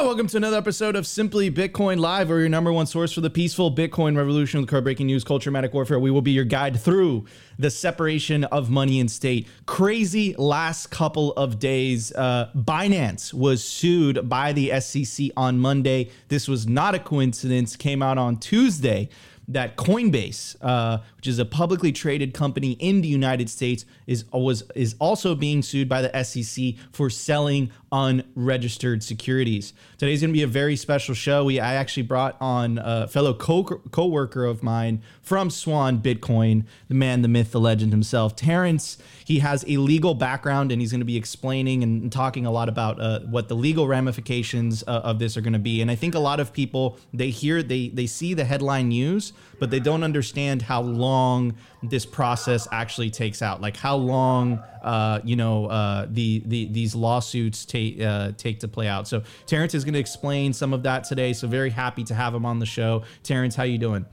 Hello, welcome to another episode of Simply Bitcoin Live, or your number one source for the peaceful Bitcoin revolution with card breaking news, culture, matic warfare. We will be your guide through the separation of money and state. Crazy last couple of days. Uh, Binance was sued by the SEC on Monday. This was not a coincidence, came out on Tuesday that Coinbase, uh, which is a publicly traded company in the United States, is was is also being sued by the SEC for selling unregistered securities. Today's going to be a very special show. We I actually brought on a fellow co co-worker of mine from Swan Bitcoin, the man, the myth, the legend himself, Terrance. He has a legal background and he's going to be explaining and talking a lot about uh, what the legal ramifications uh, of this are going to be. And I think a lot of people they hear they they see the headline news, but they don't understand how long this process actually takes out. Like how long, uh, you know, uh, the, the these lawsuits take uh, take to play out. So Terrance is going to explain some of that today. So very happy to have him on the show. Terrance, how you doing?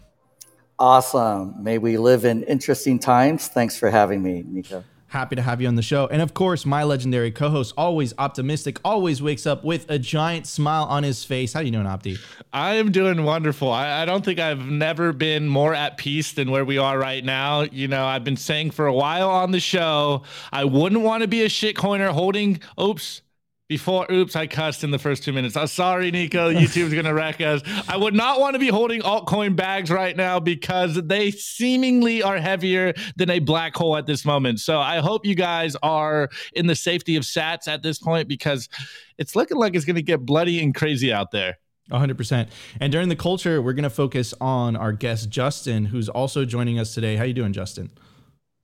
Awesome. May we live in interesting times. Thanks for having me, Nico. Happy to have you on the show. And of course, my legendary co-host, always optimistic, always wakes up with a giant smile on his face. How you doing, Opti? I am doing wonderful. I, I, don't think I've never been more at peace than where we are right now. You know, I've been saying for a while on the show, I wouldn't want to be a shitcoiner holding, oops, before, oops, I cussed in the first two minutes. I'm sorry, Nico. YouTube's gonna wreck us. I would not want to be holding altcoin bags right now because they seemingly are heavier than a black hole at this moment. So I hope you guys are in the safety of Sats at this point because it's looking like it's gonna get bloody and crazy out there. 100%. And during the culture, we're going to focus on our guest Justin, who's also joining us today. How you doing, Justin?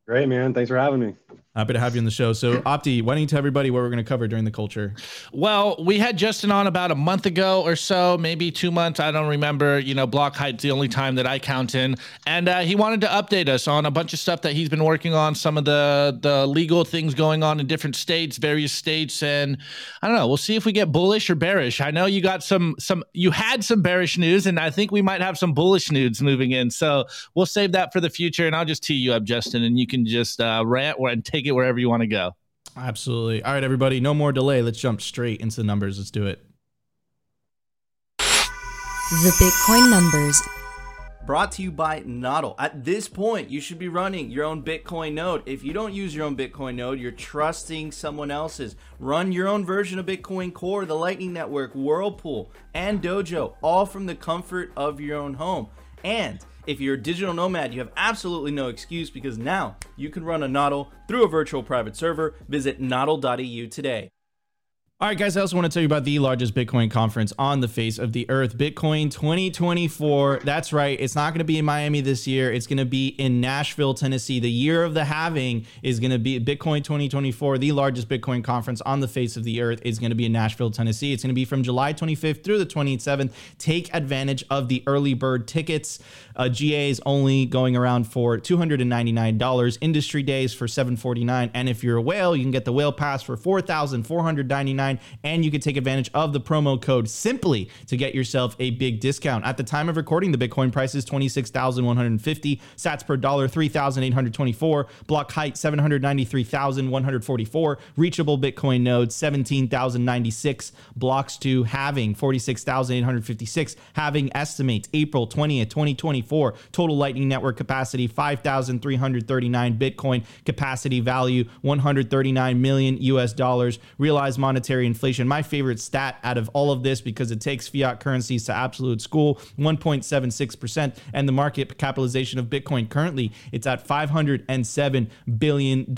Great, man. Thanks for having me. Happy to have you on the show. So, Opti, why don't you tell everybody what we're going to cover during the culture? Well, we had Justin on about a month ago or so, maybe two months. I don't remember. You know, block height's the only time that I count in, and uh, he wanted to update us on a bunch of stuff that he's been working on, some of the the legal things going on in different states, various states, and I don't know. We'll see if we get bullish or bearish. I know you got some some you had some bearish news, and I think we might have some bullish news moving in. So we'll save that for the future, and I'll just tee you up, Justin, and you can just uh, rant and take take it wherever you want to go. Absolutely. All right, everybody, no more delay. Let's jump straight into the numbers. Let's do it. The Bitcoin numbers. Brought to you by Nodl. At this point, you should be running your own Bitcoin node. If you don't use your own Bitcoin node, you're trusting someone else's. Run your own version of Bitcoin Core, the Lightning Network, Whirlpool, and Dojo, all from the comfort of your own home. And if you're a digital nomad, you have absolutely no excuse because now you can run a Nodl through a virtual private server. Visit nodl.eu today. All right, guys, I also want to tell you about the largest Bitcoin conference on the face of the earth, Bitcoin 2024. That's right. It's not going to be in Miami this year. It's going to be in Nashville, Tennessee. The year of the halving is going to be Bitcoin 2024, the largest Bitcoin conference on the face of the earth, is going to be in Nashville, Tennessee. It's going to be from July 25th through the 27th. Take advantage of the early bird tickets. Uh, GA is only going around for $299. Industry days for 749. And if you're a whale, you can get the whale pass for $4,499 and you can take advantage of the promo code simply to get yourself a big discount. At the time of recording, the Bitcoin price is 26,150, sats per dollar 3,824, block height 793,144, reachable Bitcoin nodes 17,096, blocks to halving, 46,856, halving estimates April 20th, 2024, total Lightning Network capacity 5,339 Bitcoin, capacity value 139 million US dollars, realized monetary monetary inflation. My favorite stat out of all of this because it takes fiat currencies to absolute school 1.76%. And the market capitalization of Bitcoin currently, it's at $507 billion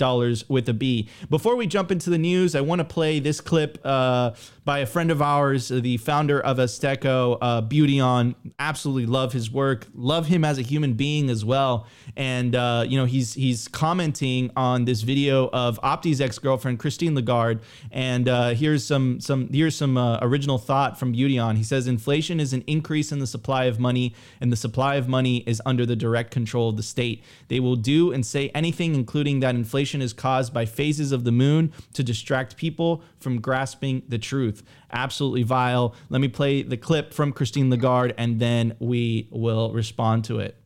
with a B. Before we jump into the news, I want to play this clip uh, by a friend of ours, the founder of Azteco, uh, Beautyon. Absolutely love his work, love him as a human being as well. And, uh, you know, he's, he's commenting on this video of Opti's ex girlfriend, Christine Lagarde. And uh, here's here's some some here's some uh, original thought from Beauty. He says inflation is an increase in the supply of money, and the supply of money is under the direct control of the state. They will do and say anything, including that inflation is caused by phases of the moon to distract people from grasping the truth. Absolutely vile. Let me play the clip from Christine Lagarde, and then we will respond to it.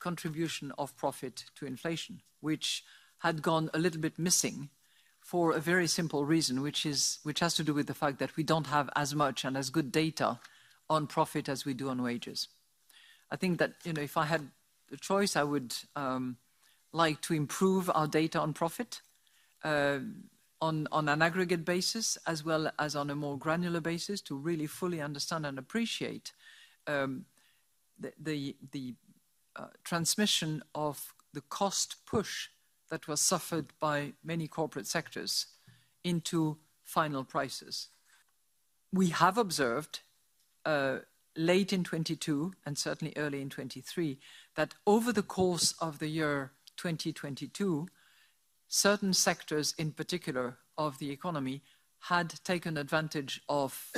Contribution of profit to inflation, which had gone a little bit missing for a very simple reason, which has to do with the fact that we don't have as much and as good data on profit as we do on wages. I think that if I had the choice, I would um, like to improve our data on profit uh, on an aggregate basis as well as on a more granular basis to really fully understand and appreciate um, the uh, transmission of the cost push that was suffered by many corporate sectors into final prices. We have observed uh, late in 22 and certainly early in 23 that over the course of the year 2022, certain sectors in particular of the economy had taken advantage of,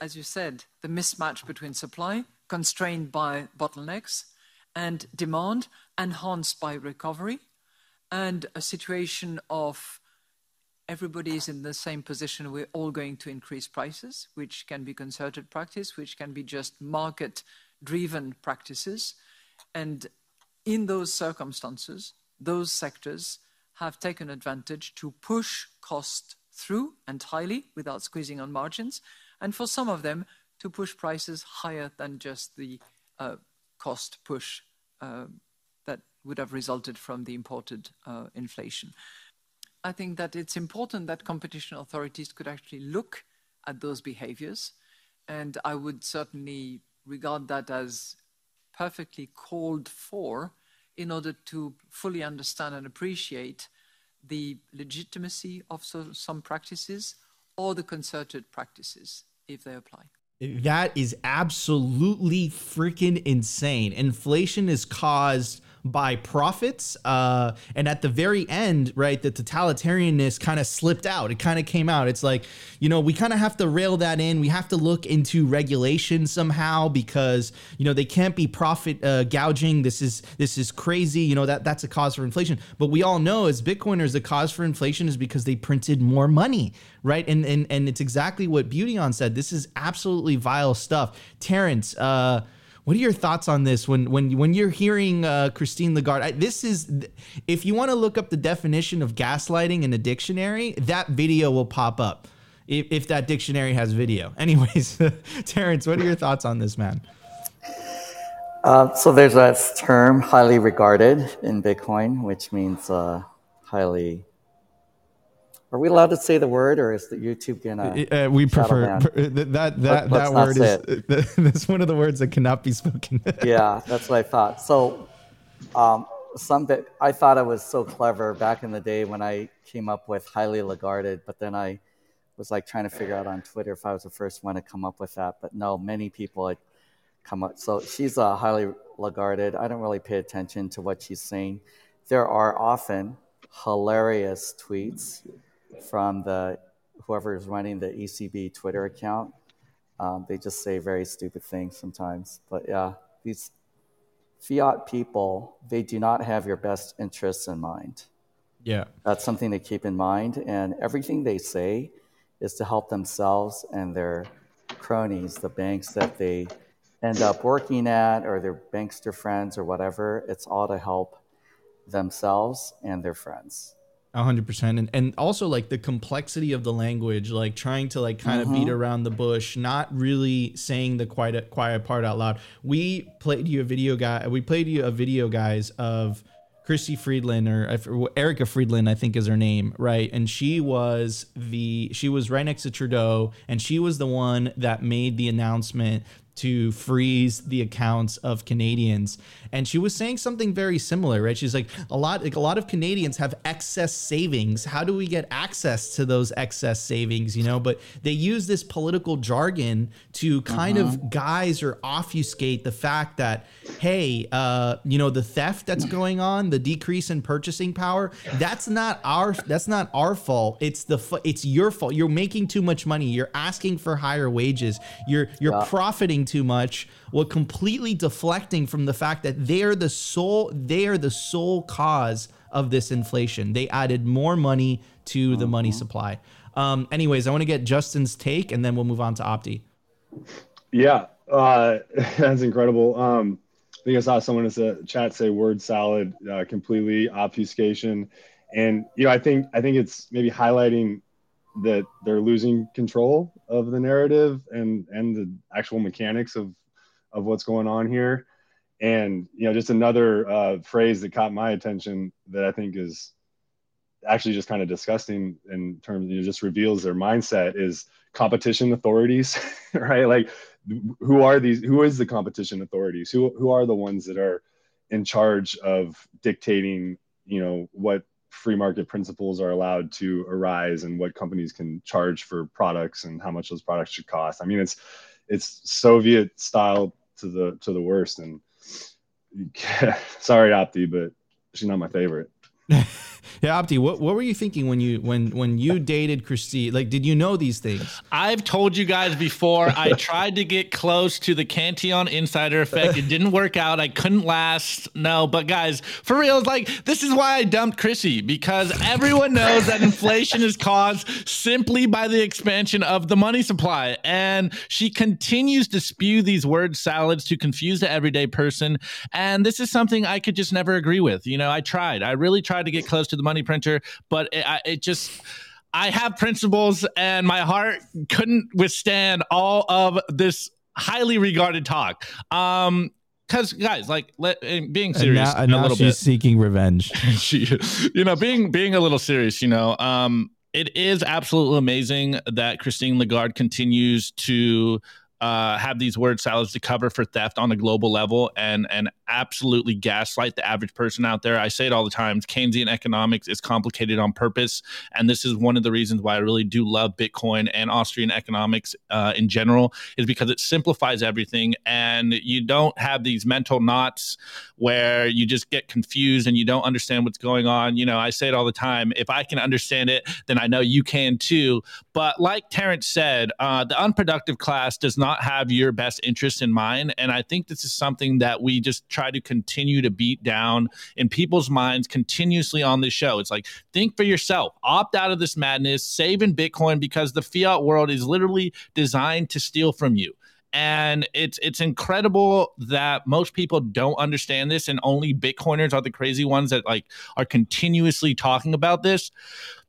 as you said, the mismatch between supply, constrained by bottlenecks, and demand, enhanced by recovery, and a situation of everybody is in the same position. We're all going to increase prices, which can be concerted practice, which can be just market driven practices. And in those circumstances, those sectors have taken advantage to push cost through entirely without squeezing on margins, and for some of them to push prices higher than just the uh, cost push uh, would have resulted from the imported uh, inflation. I think that it's important that competition authorities could actually look at those behaviors, and I would certainly regard that as perfectly called for in order to fully understand and appreciate the legitimacy of so, some practices or the concerted practices if they apply. That is absolutely freaking insane. Inflation is caused by profits. Uh, and at the very end, right, the totalitarianness kind of slipped out. It kind of came out. It's like, you know, we kind of have to rail that in. We have to look into regulation somehow because, you know, they can't be profit uh, gouging. This is this is crazy. You know, that that's a cause for inflation. But we all know as Bitcoiners, the cause for inflation is because they printed more money, right? And and and it's exactly what Beautyon said. This is absolutely vile stuff. Terrance, uh, what are your thoughts on this when when when you're hearing uh, Christine Lagarde? I, this is if you want to look up the definition of gaslighting in the dictionary, that video will pop up if, if that dictionary has video. Anyways, Terrance, what are your thoughts on this, man? Uh, so there's a term highly regarded in Bitcoin, which means uh, highly are we allowed to say the word, or is the YouTube gonna? Uh, we prefer that that that, that word is that's one of the words that cannot be spoken. yeah, that's what I thought. So, um, some bit I thought I was so clever back in the day when I came up with highly regarded, but then I was like trying to figure out on Twitter if I was the first one to come up with that. But no, many people had come up. So she's a uh, highly regarded. I don't really pay attention to what she's saying. There are often hilarious tweets from the whoever is running the ECB Twitter account. Um, they just say very stupid things sometimes. But yeah, these fiat people, they do not have your best interests in mind. Yeah. That's something to keep in mind. And everything they say is to help themselves and their cronies, the banks that they end up working at or their bankster friends or whatever. It's all to help themselves and their friends hundred percent, and and also like the complexity of the language, like trying to like kind of beat mm-hmm. around the bush, not really saying the quiet quiet part out loud. We played you a video guy. We played you a video, guys, of Christy Friedland or Erica Friedland, I think is her name, right? And she was the she was right next to Trudeau, and she was the one that made the announcement to freeze the accounts of Canadians. And she was saying something very similar, right? She's like, a lot, like a lot of Canadians have excess savings. How do we get access to those excess savings? You know, but they use this political jargon to kind uh-huh. of guise or obfuscate the fact that, hey, uh, you know, the theft that's going on, the decrease in purchasing power, that's not our that's not our fault. It's the it's your fault. You're making too much money. You're asking for higher wages. You're you're yeah. profiting too much while completely deflecting from the fact that they are the sole they are the sole cause of this inflation. They added more money to the money uh-huh. supply. Um, anyways, I want to get Justin's take, and then we'll move on to Opti. Yeah, uh, that's incredible. Um, I think I saw someone in the chat say word salad, uh, completely obfuscation. And you know, I think I think it's maybe highlighting that they're losing control of the narrative and and the actual mechanics of of what's going on here. And you know, just another uh, phrase that caught my attention that I think is actually just kind of disgusting in terms, you know, just reveals their mindset is competition authorities, right? Like, who are these? Who is the competition authorities? Who who are the ones that are in charge of dictating, you know, what free market principles are allowed to arise and what companies can charge for products and how much those products should cost. I mean, it's it's Soviet style to the to the worst. And sorry, Opti, but she's not my favorite. Yeah, Opti, what, what were you thinking when you when when you dated Christine? Like, did you know these things? I've told you guys before. I tried to get close to the Cantillon insider effect. It didn't work out. I couldn't last. No, but guys, for real, like this is why I dumped Chrissy because everyone knows that inflation is caused simply by the expansion of the money supply, and she continues to spew these word salads to confuse the everyday person. And this is something I could just never agree with. You know, I tried. I really tried to get close to the money printer, but it, it just. I have principles, and my heart couldn't withstand all of this highly regarded talk. Um, because guys, like let, eh, being serious and now, and now she's bit, seeking revenge. she, you know, being being a little serious, you know, um, it is absolutely amazing that Christine Lagarde continues to uh, have these word salads to cover for theft on a global level and and absolutely gaslight the average person out there. I say it all the time. Keynesian economics is complicated on purpose, and this is one of the reasons why I really do love Bitcoin and Austrian economics uh, in general. Is because it simplifies everything, and you don't have these mental knots where you just get confused and you don't understand what's going on. You know, I say it all the time. If I can understand it, then I know you can too. But like Terrance said, uh, the unproductive class does not have your best interest in mind, and I think this is something that we just try to continue to beat down in people's minds continuously on this show. It's like, think for yourself, opt out of this madness, save in Bitcoin because the fiat world is literally designed to steal from you. And it's it's incredible that most people don't understand this and only bitcoiners are the crazy ones that like are continuously talking about this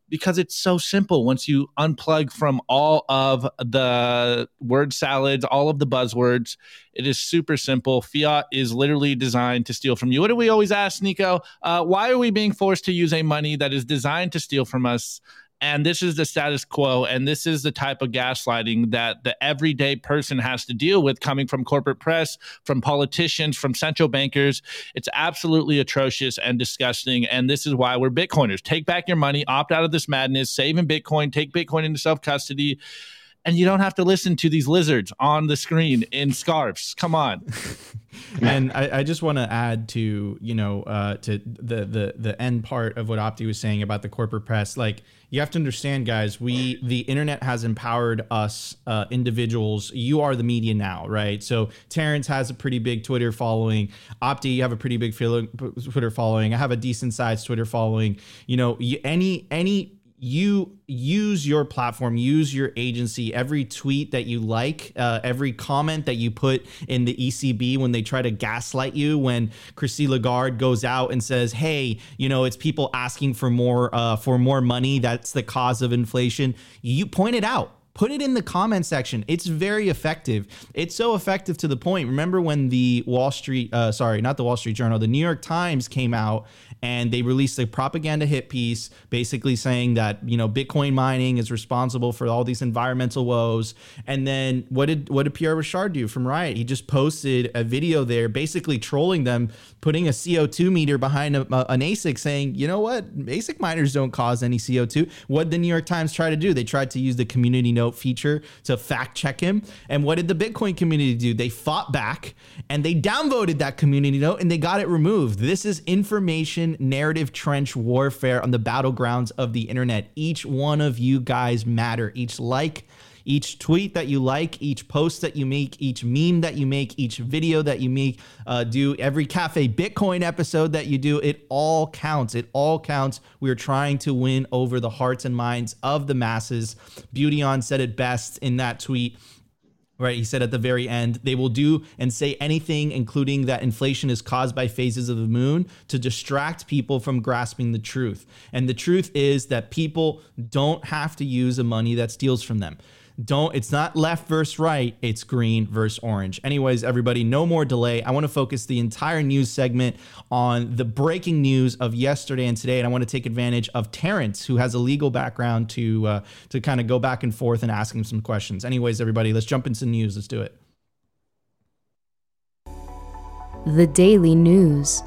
because it's so simple once you unplug from all of the word salads, all of the buzzwords. It is super simple. Fiat is literally designed to steal from you. What do we always ask, Nico? Uh, why are we being forced to use a money that is designed to steal from us? And this is the status quo. And this is the type of gaslighting that the everyday person has to deal with coming from corporate press, from politicians, from central bankers. It's absolutely atrocious and disgusting. And this is why we're Bitcoiners. Take back your money, opt out of this madness, save in Bitcoin, take Bitcoin into self custody and you don't have to listen to these lizards on the screen in scarves. Come on. and I, I just want to add to you know uh, to the the the end part of what Opti was saying about the corporate press. Like you have to understand, guys. We the internet has empowered us uh, individuals. You are the media now, right? So Terrance has a pretty big Twitter following. Opti, you have a pretty big Twitter following. I have a decent sized Twitter following. You know, any any you use your platform, use your agency, every tweet that you like, uh, every comment that you put in the ECB when they try to gaslight you, when Christine Lagarde goes out and says, "Hey, you know, it's people asking for more uh, for more money. That's the cause of inflation." You point it out put it in the comment section. It's very effective. It's so effective to the point. Remember when the Wall Street, uh, sorry, not the Wall Street Journal, the New York Times came out and they released a propaganda hit piece basically saying that you know Bitcoin mining is responsible for all these environmental woes. And then what did what did Pierre Rochard do from Riot? He just posted a video there, basically trolling them, putting a CO2 meter behind a, a, an ASIC, saying, you know what, ASIC miners don't cause any CO2. What did the New York Times try to do? They tried to use the community note feature to fact check him. And what did the Bitcoin community do? They fought back and they downvoted that community note and they got it removed. This is information narrative trench warfare on the battlegrounds of the internet. Each one of you guys matter. Each like, each tweet that you like, each post that you make, each meme that you make, each video that you make, uh, do every Cafe Bitcoin episode that you do, it all counts. It all counts. We're trying to win over the hearts and minds of the masses. Beautyon said it best in that tweet right? He said at the very end, they will do and say anything, including that inflation is caused by phases of the moon, to distract people from grasping the truth. And the truth is that people don't have to use the money that steals from them don't it's not left versus right it's green versus orange. Anyways everybody no more delay. I want to focus the entire news segment on the breaking news of yesterday and today and i want to take advantage of terrance who has a legal background to uh, to kind of go back and forth and ask him some questions. Anyways everybody let's jump into the news. Let's do it. The Daily News.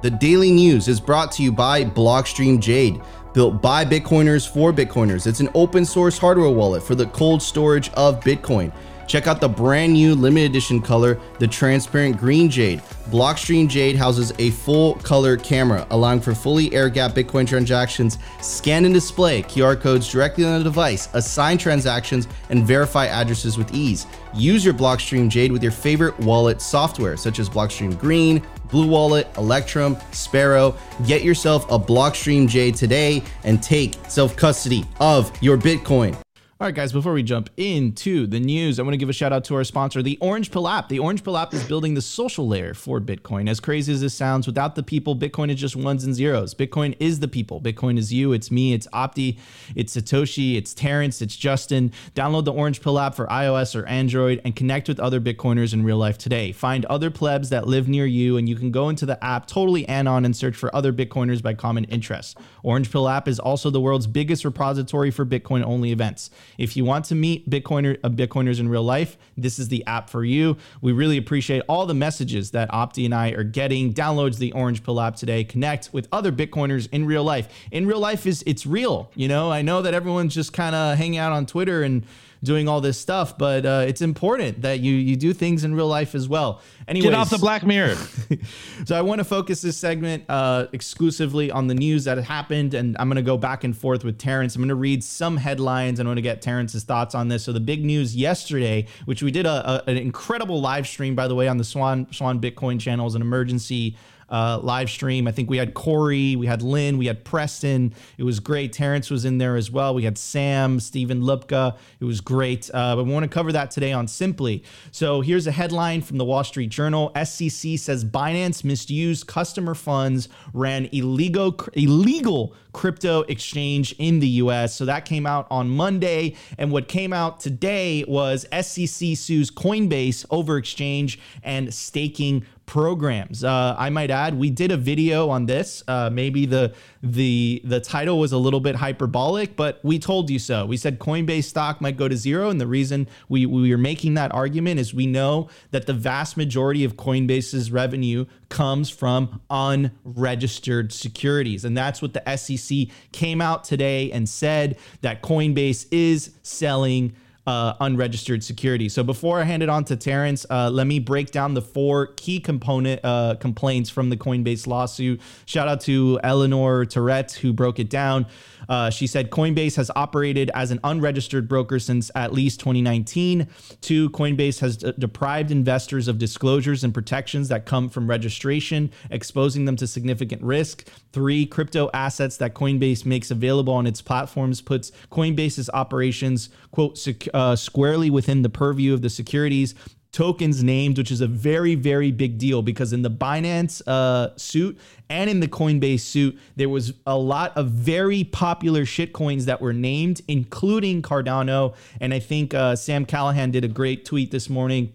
The Daily News is brought to you by Blockstream Jade built by Bitcoiners for Bitcoiners. It's an open source hardware wallet for the cold storage of Bitcoin. Check out the brand new limited edition color, the transparent green jade. Blockstream Jade houses a full color camera, allowing for fully air gap Bitcoin transactions, scan and display QR codes directly on the device, assign transactions, and verify addresses with ease. Use your Blockstream Jade with your favorite wallet software, such as Blockstream Green, Blue Wallet, Electrum, Sparrow. Get yourself a Blockstream Jade today and take self custody of your Bitcoin. All right, guys, before we jump into the news, I want to give a shout out to our sponsor, the Orange Pill app. The Orange Pill app is building the social layer for Bitcoin. As crazy as this sounds, without the people, Bitcoin is just ones and zeros. Bitcoin is the people. Bitcoin is you, it's me, it's Opti, it's Satoshi, it's Terrance, it's Justin. Download the Orange Pill app for iOS or Android and connect with other Bitcoiners in real life today. Find other plebs that live near you, and you can go into the app totally anon and search for other Bitcoiners by common interests. Orange Pill app is also the world's biggest repository for Bitcoin only events. If you want to meet Bitcoiner uh, Bitcoiners in real life, this is the app for you. We really appreciate all the messages that Opti and I are getting. Downloads the Orange Pill app today. Connect with other Bitcoiners in real life. In real life is it's real. You know, I know that everyone's just kind of hanging out on Twitter and doing all this stuff, but uh, it's important that you you do things in real life as well. Anyways, Get off the Black Mirror. so I want to focus this segment uh, exclusively on the news that happened, and I'm going to go back and forth with Terrance. I'm going to read some headlines. And I want to get Terrance's thoughts on this. So the big news yesterday, which we did a, a, an incredible live stream, by the way, on the Swan Swan Bitcoin channel, is an emergency uh, live stream. I think we had Corey, we had Lynn, we had Preston. It was great. Terrance was in there as well. We had Sam, Stephen Lubka. It was great. Uh, but we want to cover that today on Simply. So here's a headline from the Wall Street Journal. SEC says Binance misused customer funds, ran illegal illegal crypto exchange in the US. So that came out on Monday. And what came out today was SEC sues Coinbase over exchange and staking programs. Uh, I might add, we did a video on this. Uh, maybe the the the title was a little bit hyperbolic, but we told you so. We said Coinbase stock might go to zero, and the reason we we are making that argument is we know that the vast majority of Coinbase's revenue comes from unregistered securities, and that's what the SEC came out today and said that Coinbase is selling uh, unregistered security. So before I hand it on to Terrance, uh, let me break down the four key component uh, complaints from the Coinbase lawsuit. Shout out to Eleanor Terrett who broke it down. Uh, she said Coinbase has operated as an unregistered broker since at least 2019. Two, Coinbase has d- deprived investors of disclosures and protections that come from registration, exposing them to significant risk. Three, crypto assets that Coinbase makes available on its platforms puts Coinbase's operations, quote, sec- uh, squarely within the purview of the securities tokens named, which is a very, very big deal because in the Binance uh, suit and in the Coinbase suit, there was a lot of very popular shitcoins that were named, including Cardano. And I think uh, Sam Callahan did a great tweet this morning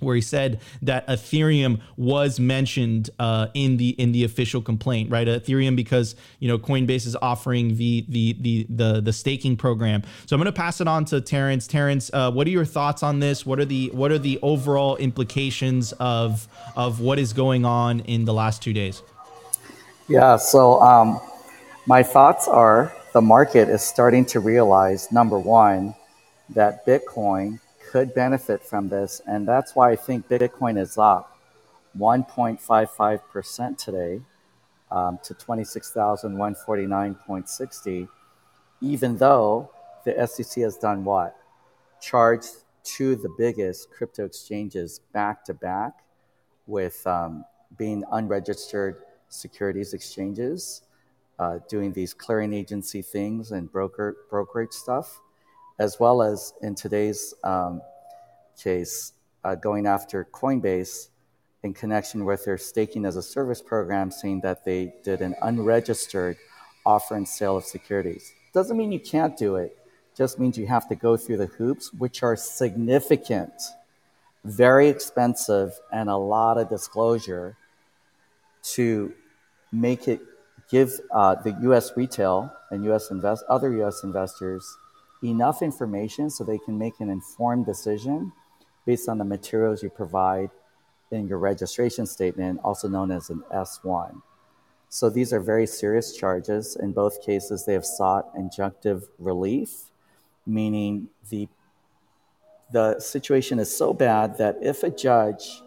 where he said that Ethereum was mentioned uh, in the in the official complaint, right? Ethereum because you know Coinbase is offering the the the the, the staking program. So I'm going to pass it on to Terrance. Terrance, uh, what are your thoughts on this? What are the what are the overall implications of of what is going on in the last two days? Yeah. So um, my thoughts are the market is starting to realize number one that Bitcoin could benefit from this. And that's why I think Bitcoin is up 1.55% today um, to 26,149.60, even though the SEC has done what? Charged two of the biggest crypto exchanges back to back with um, being unregistered securities exchanges, uh, doing these clearing agency things and broker brokerage stuff as well as in today's um, case uh, going after Coinbase in connection with their staking as a service program, saying that they did an unregistered offer and sale of securities. Doesn't mean you can't do it, just means you have to go through the hoops, which are significant, very expensive, and a lot of disclosure to make it give uh, the U.S. retail and U.S. invest other U.S. investors enough information so they can make an informed decision based on the materials you provide in your registration statement, also known as an S1. So these are very serious charges. In both cases, they have sought injunctive relief, meaning the the situation is so bad that if a judge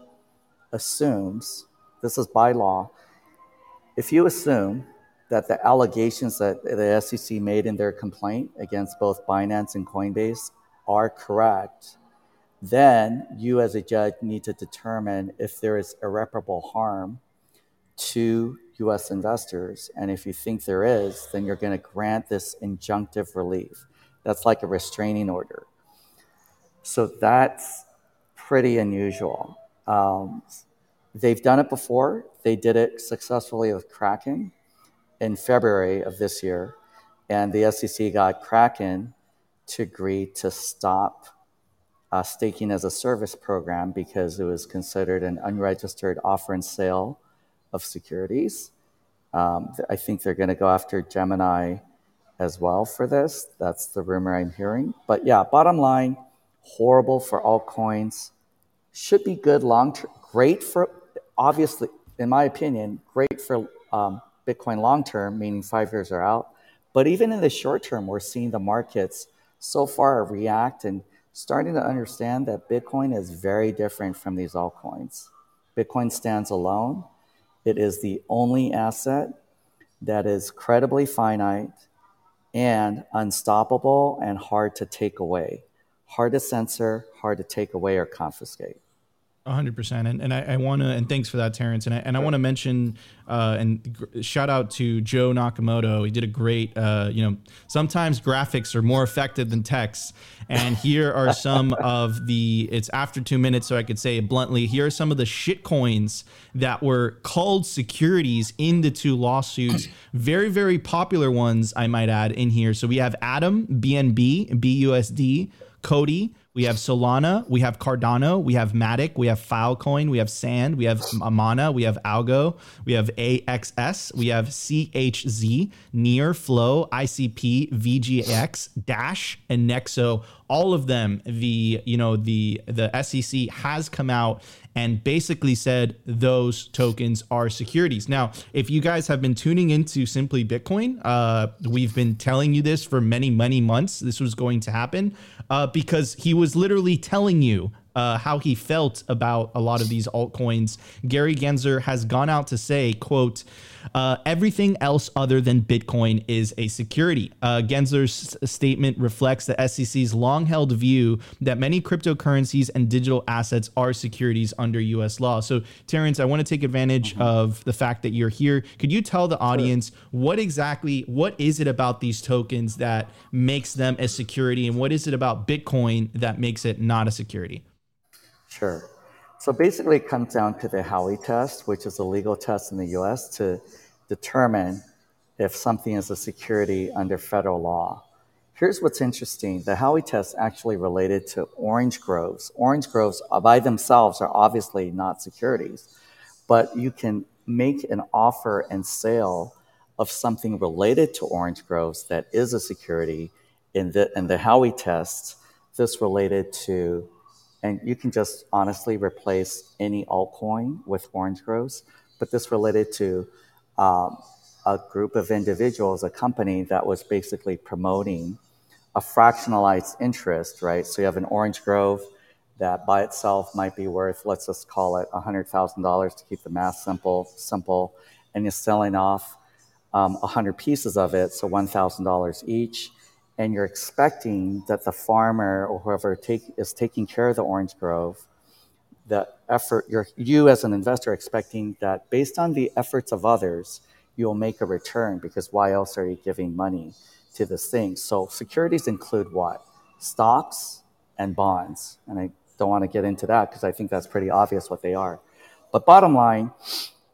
assumes, this is by law, if you assume that the allegations that the SEC made in their complaint against both Binance and Coinbase are correct, then you as a judge need to determine if there is irreparable harm to US investors. And if you think there is, then you're going to grant this injunctive relief. That's like a restraining order. So that's pretty unusual. Um, they've done it before. They did it successfully with Kraken in February of this year, and the SEC got Kraken to agree to stop uh, staking as a service program because it was considered an unregistered offer and sale of securities. Um, I think they're going to go after Gemini as well for this. That's the rumor I'm hearing. But yeah, bottom line, horrible for altcoins. Should be good long term. Great for, obviously, in my opinion, great for um, Bitcoin long term, meaning five years are out. But even in the short term, we're seeing the markets so far react and starting to understand that Bitcoin is very different from these altcoins. Bitcoin stands alone. It is the only asset that is credibly finite and unstoppable and hard to take away. Hard to censor, hard to take away or confiscate hundred percent, and and I, I want to and thanks for that, Terrance. And I and I want to mention uh, and g- shout out to Joe Nakamoto. He did a great. Uh, you know, sometimes graphics are more effective than text, and here are some of the. It's after two minutes, so I could say it bluntly. Here are some of the shit coins that were called securities in the two lawsuits. Very very popular ones, I might add, in here. So we have Atom BNB, BUSD, COTI. We have Solana, we have Cardano, we have Matic, we have Filecoin, we have Sand, we have Amana, we have Algo, we have AXS, we have CHZ, Near, Flow, ICP, VGX, Dash, and Nexo. All of them, the you know the the SEC has come out and basically said those tokens are securities. Now, if you guys have been tuning into Simply Bitcoin, uh, we've been telling you this for many, many months. This was going to happen uh, because he was literally telling you uh, how he felt about a lot of these altcoins. Gary Gensler has gone out to say, quote, uh, everything else other than Bitcoin is a security. Uh, Gensler's statement reflects the SEC's long held view that many cryptocurrencies and digital assets are securities under US law. So, Terrance, I want to take advantage mm-hmm. of the fact that you're here. Could you tell the audience sure. what exactly, what is it about these tokens that makes them a security, and what is it about Bitcoin that makes it not a security? Sure. So basically, it comes down to the Howey test, which is a legal test in the US to determine if something is a security under federal law. Here's what's interesting the Howey test actually related to orange groves. Orange groves by themselves are obviously not securities, but you can make an offer and sale of something related to orange groves that is a security in the, in the Howey test. This related to and you can just honestly replace any altcoin with orange groves. But this related to um, a group of individuals, a company that was basically promoting a fractionalized interest, right? So you have an orange grove that by itself might be worth, let's just call it $100,000 to keep the math simple, simple, and you're selling off um, 100 pieces of it, so $1,000 each and you're expecting that the farmer or whoever take, is taking care of the orange grove, the effort, you as an investor expecting that based on the efforts of others, you'll make a return because why else are you giving money to this thing? So securities include what? Stocks and bonds. And I don't want to get into that because I think that's pretty obvious what they are. But bottom line,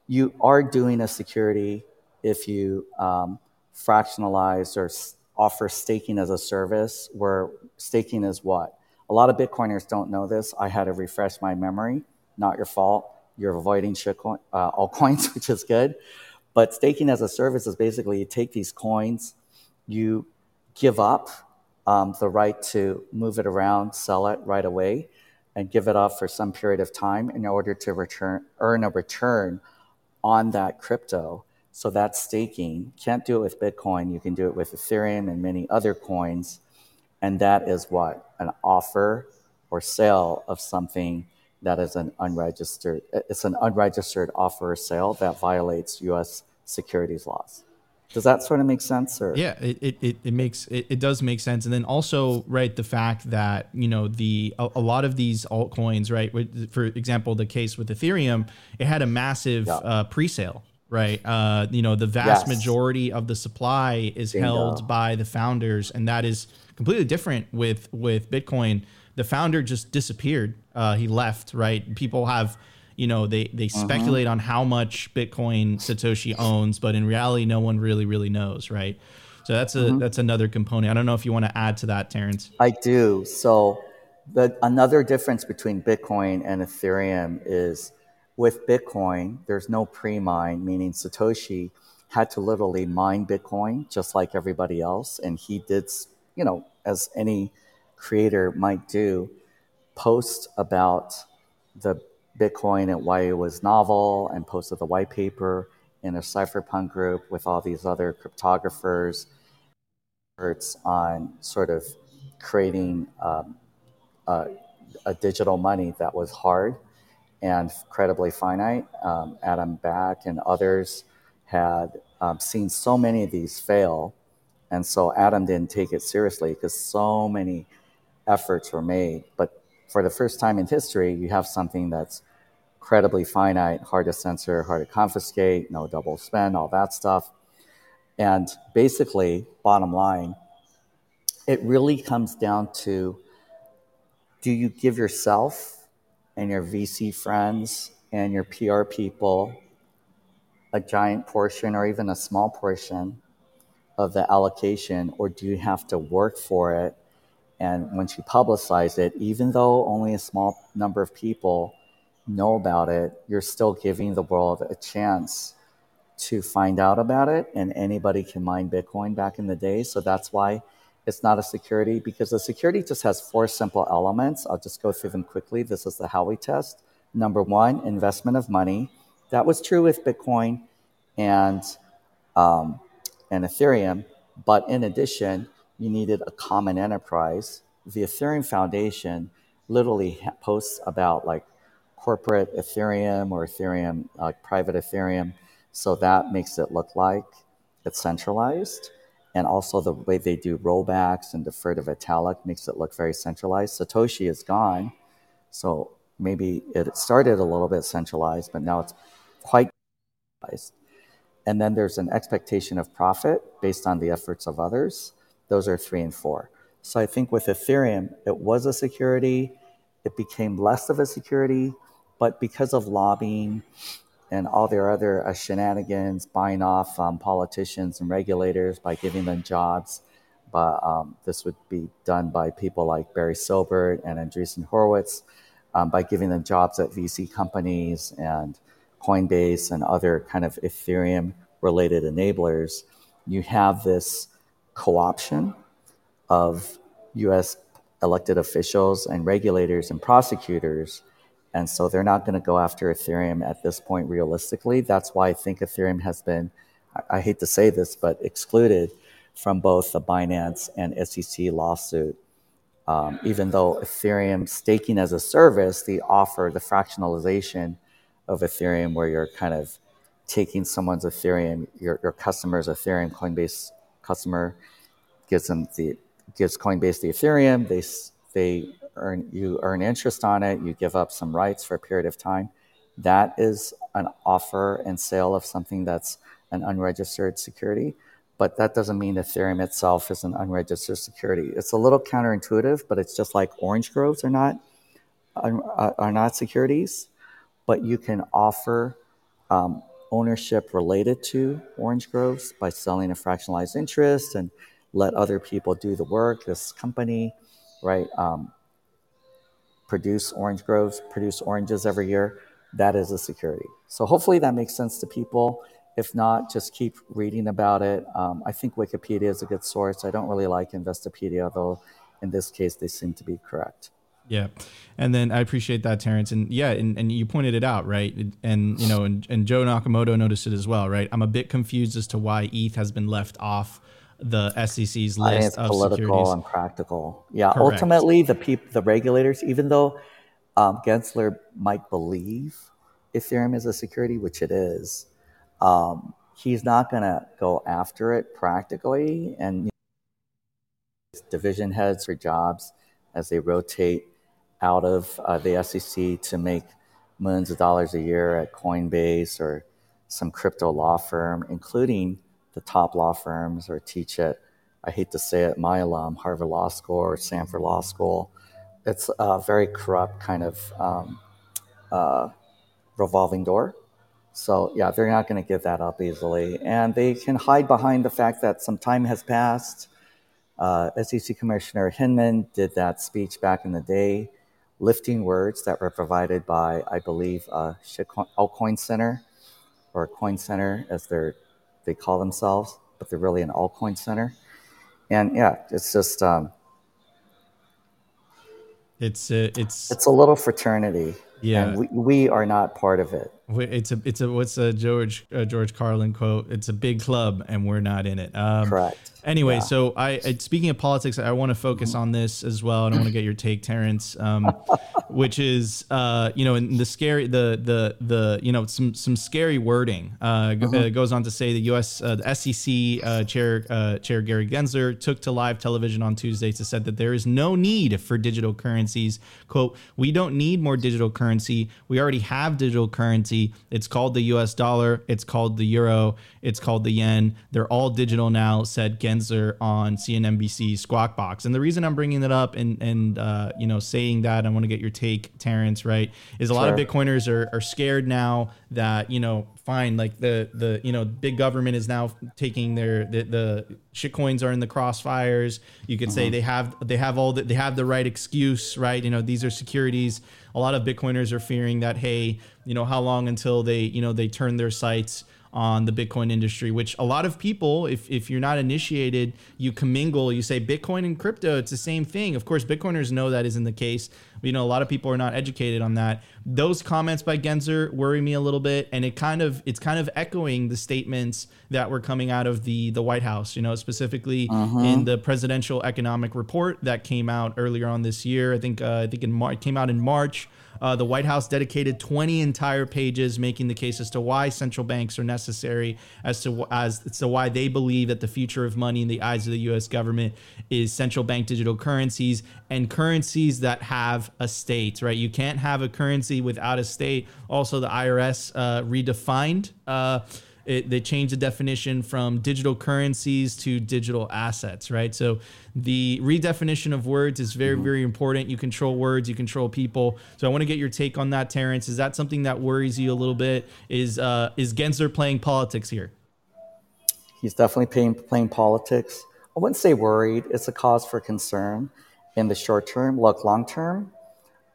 you are doing a security if you um, fractionalize or offer staking as a service, where staking is what? A lot of Bitcoiners don't know this. I had to refresh my memory. Not your fault. You're avoiding shitcoin, uh, which is good. But staking as a service is basically you take these coins, you give up um, the right to move it around, sell it right away, and give it up for some period of time in order to return, earn a return on that crypto. So that's staking. Can't do it with Bitcoin. You can do it with Ethereum and many other coins. And that is what? An offer or sale of something that is an unregistered, it's an unregistered offer or sale that violates US securities laws. Does that sort of make sense? Or Yeah, it, it, it, makes it, it does make sense. And then also, right, the fact that, you know, the a, a lot of these altcoins, right, for example, the case with Ethereum, it had a massive Yeah. uh, pre-sale, right? Uh, you know, the vast Yes. majority of the supply is Bingo. held by the founders, and that is completely different with with Bitcoin. The founder just disappeared. Uh, he left, right? People have you know they they Mm-hmm. speculate on how much bitcoin satoshi owns but in reality no one really really knows right so that's a Mm-hmm. that's another component i don't know if you want to add to that terrance I do. So, the, another difference between Bitcoin and Ethereum is with Bitcoin, there's no pre mine, meaning Satoshi had to literally mine Bitcoin just like everybody else. And he did, you know, as any creator might do, post about the Bitcoin and why it was novel and posted the white paper in a cypherpunk group with all these other cryptographers experts on sort of creating um, a, a digital money that was hard and credibly finite. Um, Adam Back and others had um, seen so many of these fail. And so Adam didn't take it seriously because so many efforts were made. But for the first time in history, you have something that's credibly finite, hard to censor, hard to confiscate, no double spend, all that stuff. And basically, bottom line, it really comes down to do you give yourself and your VC friends and your PR people a giant portion or even a small portion of the allocation, or do you have to work for it? And once you publicize it, even though only a small number of people know about it, you're still giving the world a chance to find out about it. And anybody can mine Bitcoin back in the day. So that's why it's not a security because the security just has four simple elements. I'll just go through them quickly. This is the Howey test. Number one, investment of money. That was true with Bitcoin and um, and Ethereum. But in addition, you needed a common enterprise. The Ethereum Foundation literally posts about like corporate Ethereum or Ethereum, like private Ethereum. So that makes it look like it's centralized. And also the way they do rollbacks and deferred to Vitalik makes it look very centralized. Satoshi is gone. So maybe it started a little bit centralized, but now it's quite centralized. And then there's an expectation of profit based on the efforts of others. Those are three and four. So I think with Ethereum, it was a security. It became less of a security, but because of lobbying and all their other uh, shenanigans, buying off um, politicians and regulators by giving them jobs, but um, this would be done by people like Barry Silbert and Andreessen Horowitz um, by giving them jobs at VC companies and Coinbase and other kind of Ethereum related enablers, you have this co option of US elected officials and regulators and prosecutors. And so they're not going to go after Ethereum at this point realistically. That's why I think Ethereum has been, I- hate to say this, but excluded from both the Binance and SEC lawsuit. Um, even though Ethereum staking as a service, the offer, the fractionalization of Ethereum, where you're kind of taking someone's Ethereum, your, your customer's Ethereum, Coinbase customer gives them the gives Coinbase the Ethereum. They they earn you earn interest on it. You give up some rights for a period of time. That is an offer and sale of something that's an unregistered security. But that doesn't mean Ethereum itself is an unregistered security. It's a little counterintuitive, but it's just like orange groves are not are, are not securities, but you can offer um, ownership related to orange groves by selling a fractionalized interest and let other people do the work. This company, right, um, produce orange groves, produce oranges every year. That is a security. So hopefully that makes sense to people. If not, just keep reading about it. Um, I think Wikipedia is a good source. I don't really like Investopedia, though in this case they seem to be correct. Yeah. And then I appreciate that, Terrance. And yeah, and, and you pointed it out, right? And, you know, and, and Joe Nakamoto noticed it as well, right? I'm a bit confused as to why ETH has been left off the SEC's list I think it's of political securities. and practical. Yeah, Correct. ultimately, the peop- the regulators, even though um, Gensler might believe Ethereum is a security, which it is, um, he's not going to go after it practically. And you know, division heads for jobs as they rotate out of uh, the SEC to make millions of dollars a year at Coinbase or some crypto law firm, including the top law firms or teach at, I hate to say it, my alum, Harvard Law School or Stanford Law School. It's a very corrupt kind of um, uh, revolving door. So, yeah, they're not going to give that up easily. And they can hide behind the fact that some time has passed. Uh, SEC Commissioner Hinman did that speech back in the day, lifting words that were provided by, I believe, uh, Altcoin Center or Coin Center as they're, they call themselves, but they're really an altcoin center. And yeah, it's just um, It's uh, it's it's a little fraternity. Yeah. We, we are not part of it. it's a it's a what's a George uh, George Carlin quote? It's a big club and we're not in it. Um, Correct. Anyway, Yeah. so I, speaking of politics, I want to focus on this as well, and I want to get your take, Terrance, um, which is uh, you know, in the scary the the the you know some some scary wording. Uh, g- uh, goes on to say the U.S. Uh, the SEC uh, chair uh, Chair Gary Gensler took to live television on Tuesday to said that there is no need for digital currencies. "Quote: We don't need more digital currency. We already have digital currency. It's called the U.S. dollar. It's called the euro. It's called the yen. They're all digital now," said Gensler on CNBC's Squawk Box. And the reason I'm bringing that up and and uh, you know saying that I want to get your take, Terrance, right? Is a lot of Bitcoiners are, are scared now that you know fine like the the you know big government is now taking their the, the shitcoins are in the crossfires you could say they have they have all the, they have the right excuse right you know these are securities a lot of bitcoiners are fearing that hey you know how long until they you know they turn their sights on the Bitcoin industry, which a lot of people, if, if you're not initiated, you commingle, you say Bitcoin and crypto, it's the same thing. Of course, Bitcoiners know that isn't the case. You know, a lot of people are not educated on that. Those comments by Gensler worry me a little bit, and it kind of it's kind of echoing the statements that were coming out of the the White House. You know, specifically in the presidential economic report that came out earlier on this year. I think uh, I think in Mar- it came out in March. Uh, the White House dedicated 20 entire pages making the case as to why central banks are necessary, as to as to why they believe that the future of money in the eyes of the U.S. government is central bank digital currencies and currencies that have a state. Right? You can't have a currency without a state. Also, the IRS uh, redefined. Uh, it, they changed the definition from digital currencies to digital assets, right? So the redefinition of words is very, very important. You control words, you control people. So I want to get your take on that, Terrance. Is that something that worries you a little bit? Is uh, is Gensler playing politics here? He's definitely playing, playing politics. I wouldn't say worried. It's a cause for concern in the short term. Look, long term,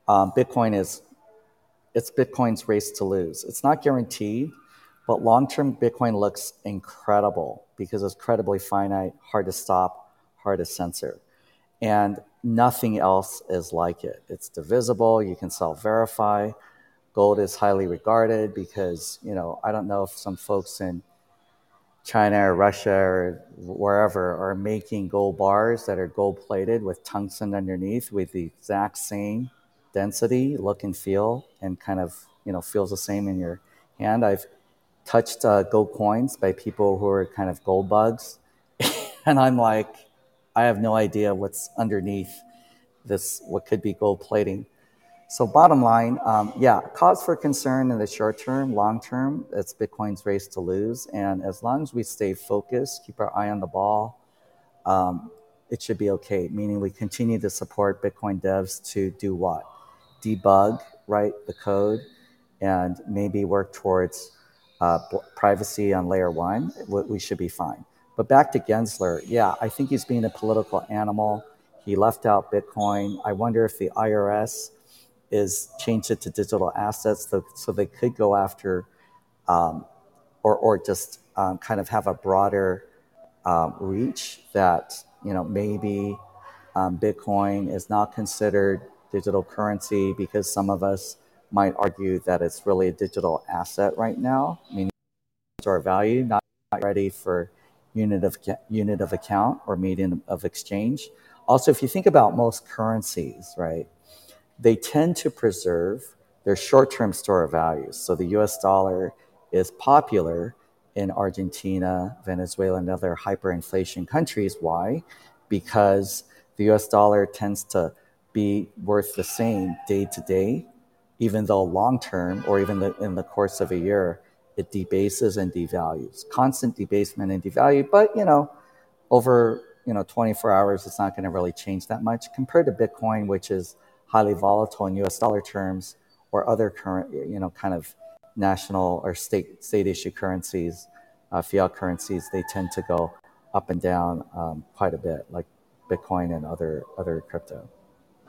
um, Bitcoin is it's Bitcoin's race to lose. It's not guaranteed, but long term, Bitcoin looks incredible because it's credibly finite, hard to stop, hard to censor, and nothing else is like it. It's divisible. You can self verify. Gold is highly regarded because you know I don't know if some folks in China or Russia or wherever are making gold bars that are gold plated with tungsten underneath with the exact same density, look and feel, and kind of you know feels the same in your hand. I've touched uh, gold coins by people who are kind of gold bugs, and I'm like, I have no idea what's underneath this, what could be gold plating. So bottom line, um, yeah, cause for concern in the short term, long term, it's Bitcoin's race to lose. And as long as we stay focused, keep our eye on the ball, um, it should be okay. Meaning we continue to support Bitcoin devs to do what? debug right the code and maybe work towards uh, privacy on layer one, we should be fine. But back to Gensler, yeah, I think he's being a political animal. He left out Bitcoin. I wonder if the IRS is changed it to digital assets so, so they could go after um, or, or just um, kind of have a broader um, reach that, you know, maybe um, Bitcoin is not considered digital currency because some of us might argue that it's really a digital asset right now, meaning store of value, not ready for unit of unit of account or medium of exchange. Also, if you think about most currencies, right, they tend to preserve their short-term store of values. So the U.S. dollar is popular in Argentina, Venezuela, and other hyperinflation countries. Why? Because the US dollar tends to be worth the same day to day, even though long term or even the, in the course of a year, it debases and devalues. Constant debasement and devalue, but you know, over you know 24 hours, it's not going to really change that much compared to Bitcoin, which is highly volatile in U.S. dollar terms, or other current you know kind of national or state state issue currencies, uh, fiat currencies. They tend to go up and down um, quite a bit, like Bitcoin and other other crypto.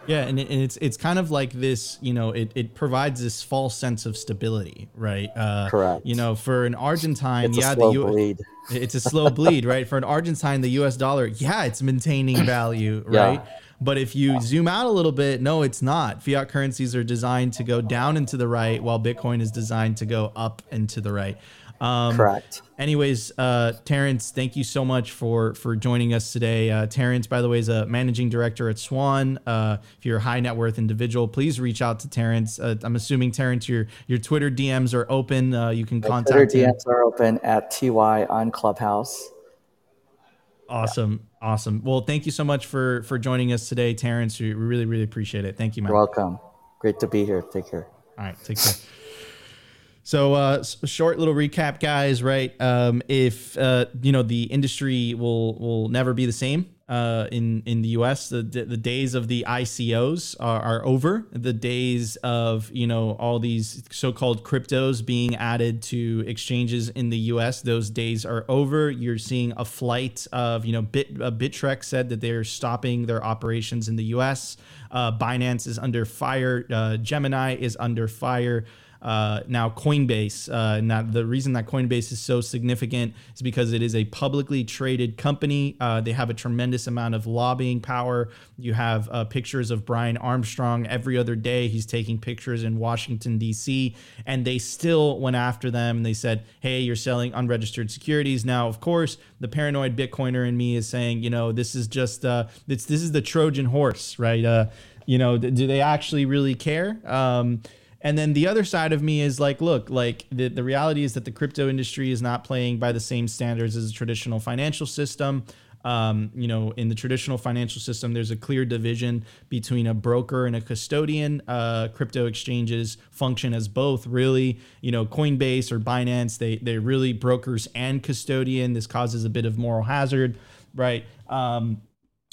Yeah, and, and it's it's kind of like this, you know, it, it provides this false sense of stability, right? Uh, Correct. You know, for an Argentine, it's yeah, the U- bleed. It's a slow bleed, right? For an Argentine, the U.S. dollar, yeah, it's maintaining value, right? Yeah. But if you zoom out a little bit, no, it's not. Fiat currencies are designed to go down and to the right, while Bitcoin is designed to go up and to the right. Um, Correct. Anyways, uh, Terrance, thank you so much for for joining us today. Uh, Terrance, by the way, is a managing director at Swan. Uh, if you're a high net worth individual, please reach out to Terrance. Uh, I'm assuming Terrance, your your Twitter DMs are open. Uh, you can My contact Twitter him. DMs are open at ty on Clubhouse. Awesome, yeah. awesome. Well, thank you so much for for joining us today, Terrance. We really really appreciate it. Thank you, man. You're welcome. Great to be here. Take care. All right, take care. So, uh, short little recap, guys. Right? Um, if uh, you know the industry will will never be the same uh, in in the U.S. The, the days of the ICOs are, are, over. The days of you know all these so-called cryptos being added to exchanges in the U.S. Those days are over. You're seeing a flight of you know Bit uh, Bittrex said that they're stopping their operations in the U.S. Uh, Binance is under fire. Uh, Gemini is under fire. Uh, now, Coinbase. Uh, now, the reason that Coinbase is so significant is because it is a publicly traded company. Uh, they have a tremendous amount of lobbying power. You have uh, pictures of Brian Armstrong every other day. He's taking pictures in Washington, D.C., and they still went after them. They said, hey, you're selling unregistered securities. Now, of course, the paranoid Bitcoiner in me is saying, you know, this is just, uh, this, this is the Trojan horse, right? Uh, you know, do they actually really care? Um, and then the other side of me is like, look, like the, the reality is that the crypto industry is not playing by the same standards as a traditional financial system. Um, you know, in the traditional financial system, there's a clear division between a broker and a custodian. Uh, crypto exchanges function as both, really. You know, Coinbase or Binance, they they're really brokers and custodian. This causes a bit of moral hazard, right? Um,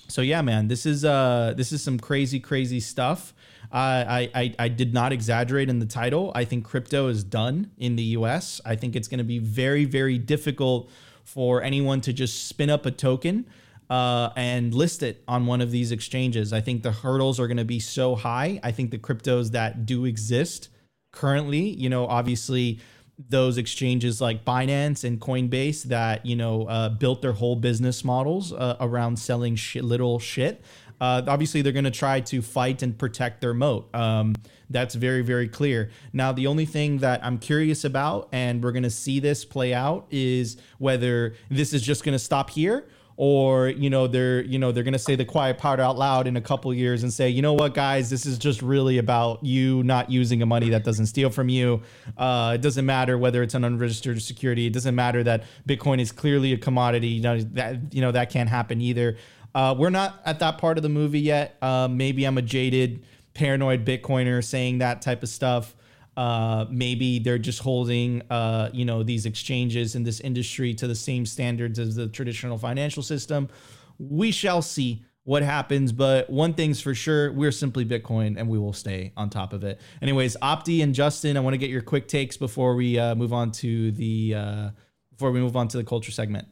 so yeah, man, this is uh, this is some crazy, crazy stuff. I, I, I did not exaggerate in the title. I think crypto is done in the US. I think it's going to be very, very difficult for anyone to just spin up a token uh, and list it on one of these exchanges. I think the hurdles are going to be so high. I think the cryptos that do exist currently, you know, obviously those exchanges like Binance and Coinbase that you know uh, built their whole business models uh, around selling shit, little shit uh, obviously they're going to try to fight and protect their moat. Um, that's very, very clear. Now, the only thing that I'm curious about, and we're going to see this play out, is whether this is just going to stop here or you know they're you know they're going to say the quiet part out loud in a couple years and say you know what guys? This is just really about you not using a money that doesn't steal from you. Uh, it doesn't matter whether it's an unregistered security. It doesn't matter that bitcoin is clearly a commodity. You know that you know that can't happen either uh, we're not at that part of the movie yet. Uh, maybe I'm a jaded, paranoid Bitcoiner saying that type of stuff. Uh, maybe they're just holding, uh, you know, these exchanges in this industry to the same standards as the traditional financial system. We shall see what happens. But one thing's for sure, we're simply Bitcoin and we will stay on top of it. Anyways, Opti and Justin, I want to get your quick takes before we uh, move on to the uh, before we move on to the culture segment.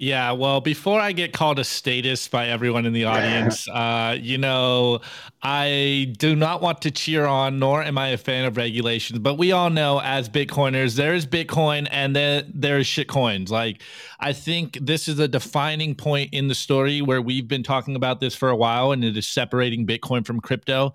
Yeah, well, before I get called a status by everyone in the audience, uh, you know, I do not want to cheer on, nor am I a fan of regulations. But we all know, as Bitcoiners, there is Bitcoin and then there's shitcoins. Like, I think this is a defining point in the story where we've been talking about this for a while, and it is separating Bitcoin from crypto.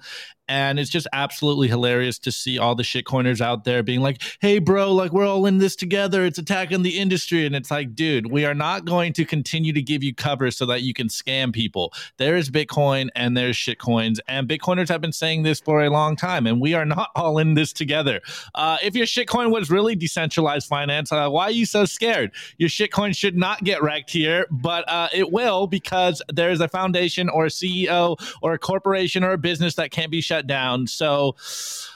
And it's just absolutely hilarious to see all the shitcoiners out there being like, hey, bro, like we're all in this together. It's attacking the industry. And it's like, dude, we are not going to continue to give you cover so that you can scam people. There is Bitcoin and there's shitcoins. And Bitcoiners have been saying this for a long time. And we are not all in this together. Uh, if your shitcoin was really decentralized finance, uh, why are you so scared? Your shitcoin should not get wrecked here, but uh, it will because there's a foundation or a CEO or a corporation or a business that can't be shut down. So,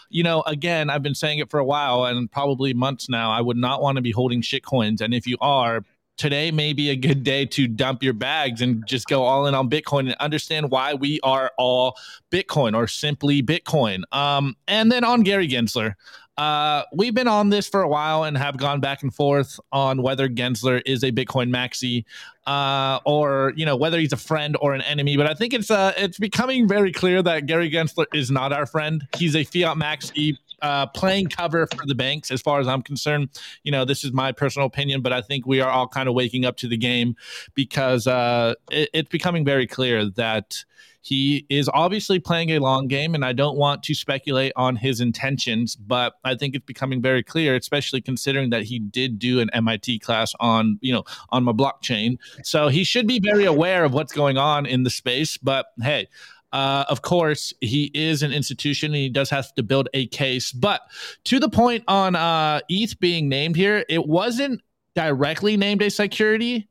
you know, again, I've been saying it for a while and probably months now. I would not want to be holding shit coins. And if you are, today may be a good day to dump your bags and just go all in on Bitcoin and understand why we are all Bitcoin or simply Bitcoin. Um, and then on Gary Gensler. Uh, we've been on this for a while and have gone back and forth on whether Gensler is a Bitcoin maxi, uh, or you know whether he's a friend or an enemy. But I think it's uh, it's becoming very clear that Gary Gensler is not our friend. He's a fiat maxi uh, playing cover for the banks, as far as I'm concerned. You know, this is my personal opinion, but I think we are all kind of waking up to the game because uh, it, it's becoming very clear that he is obviously playing a long game, and I don't want to speculate on his intentions, but I think it's becoming very clear, especially considering that he did do an MIT class on, you know, on my blockchain. So he should be very aware of what's going on in the space. But hey, uh, of course, he is an institution and he does have to build a case. But to the point on uh, ETH being named here, it wasn't directly named a security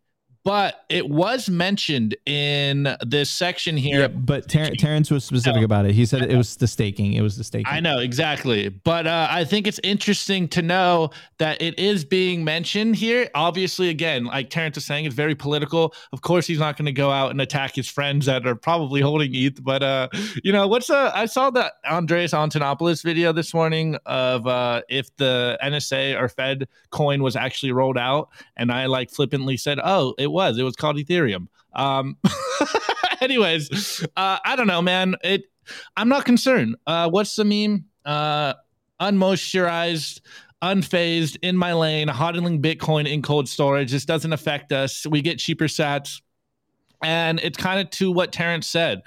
but it was mentioned in this section here. Yeah, but Ter- Terrance was specific about it. He said it was the staking. It was the staking. I know exactly, but uh, I think it's interesting to know that it is being mentioned here. Obviously, again, like Terrance is saying, it's very political. Of course, he's not going to go out and attack his friends that are probably holding ETH. But uh, you know, what's uh, I saw the Andreas Antonopoulos video this morning of uh, if the NSA or Fed coin was actually rolled out, and I like flippantly said, "Oh, it." Was. It was called Ethereum. Um, anyways, uh, I don't know, man. It. I'm not concerned. Uh, what's the meme? Uh, unmoisturized, unfazed, in my lane, hodling Bitcoin in cold storage. This doesn't affect us. We get cheaper sats, and it's kind of to what Terrance said.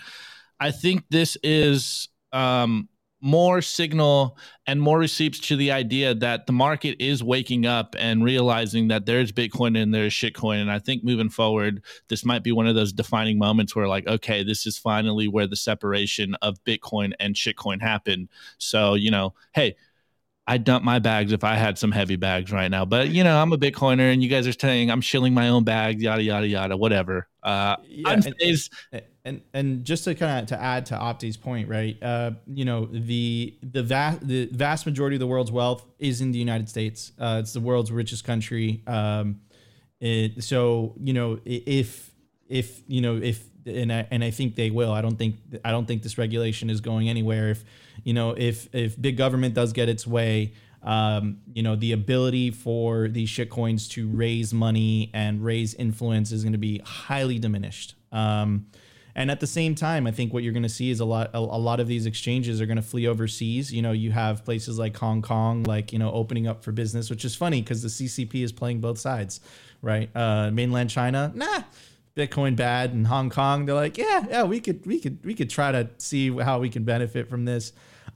I think this is um, more signal and more receipts to the idea that the market is waking up and realizing that there's Bitcoin and there's shitcoin. And I think moving forward, this might be one of those defining moments where, like, okay, this is finally where the separation of Bitcoin and shitcoin happened. So, you know, hey, I'd dump my bags if I had some heavy bags right now. But you know, I'm a Bitcoiner, and you guys are saying I'm shilling my own bags, yada yada yada, whatever. Uh, yeah, and, and, and just to kind of to add to Opti's point, right? Uh, you know, the the vast the vast majority of the world's wealth is in the United States. Uh, it's the world's richest country. Um, it, so you know, if if you know if and I, and I think they will. I don't think I don't think this regulation is going anywhere. If you know if if big government does get its way, um, you know the ability for these shitcoins to raise money and raise influence is going to be highly diminished. Um, and at the same time, I think what you're going to see is a lot. A, a lot of these exchanges are going to flee overseas. You know, you have places like Hong Kong, like you know, opening up for business, which is funny because the CCP is playing both sides, right? Uh, mainland China, nah Bitcoin bad in Hong Kong. They're like, yeah, yeah, we could, we could, we could try to see how we can benefit from this.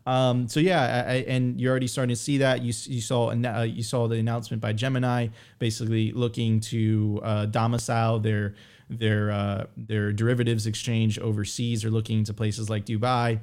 Um, so yeah, I, and you're already starting to see that. You you saw uh, you saw the announcement by Gemini, basically looking to uh, domicile their their uh, their derivatives exchange overseas, or looking to places like Dubai.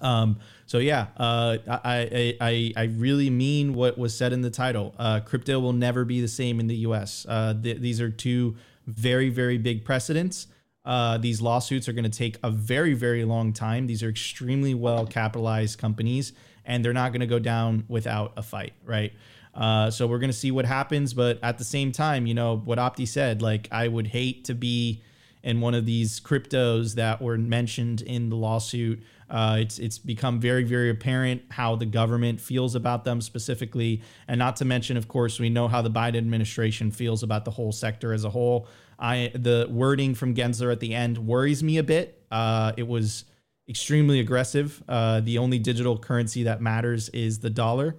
Um, so yeah, uh, I, I, I really mean what was said in the title. Uh, crypto will never be the same in the U.S. Uh, th- these are two very, very big precedents. Uh, these lawsuits are going to take a very, very long time. These are extremely well capitalized companies, and they're not going to go down without a fight, right? Uh, so we're going to see what happens. But at the same time, you know, what Opti said, like, I would hate to be in one of these cryptos that were mentioned in the lawsuit. Uh, it's it's become very very apparent how the government feels about them specifically, and not to mention, of course, we know how the Biden administration feels about the whole sector as a whole. I the wording from Gensler at the end worries me a bit. Uh, it was extremely aggressive. Uh, the only digital currency that matters is the dollar,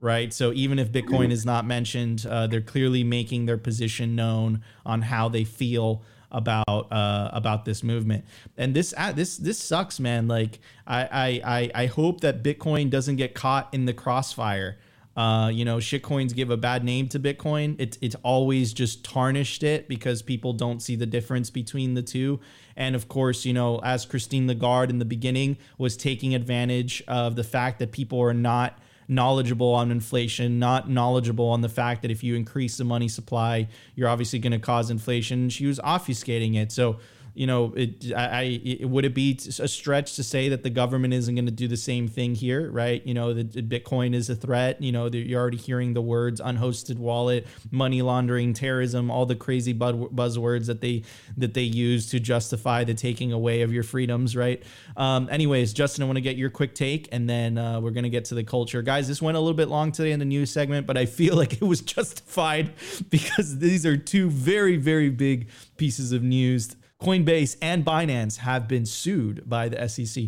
right? So even if Bitcoin is not mentioned, uh, they're clearly making their position known on how they feel about uh, about this movement. And this uh, this this sucks, man. Like I I I hope that Bitcoin doesn't get caught in the crossfire. Uh, you know, shitcoins give a bad name to Bitcoin. It's it's always just tarnished it because people don't see the difference between the two. And of course, you know, as Christine Lagarde in the beginning was taking advantage of the fact that people are not knowledgeable on inflation, not knowledgeable on the fact that if you increase the money supply, you're obviously going to cause inflation. She was obfuscating it. So you know, it, I, it, would it be a stretch to say that the government isn't going to do the same thing here, right? You know, the, Bitcoin is a threat. You know, you're already hearing the words unhosted wallet, money laundering, terrorism, all the crazy buzzwords that they that they use to justify the taking away of your freedoms, right? Um, anyways, Justin, I want to get your quick take, and then uh, we're going to get to the culture, guys. This went a little bit long today in the news segment, but I feel like it was justified because these are two very, very big pieces of news Coinbase and Binance have been sued by the SEC.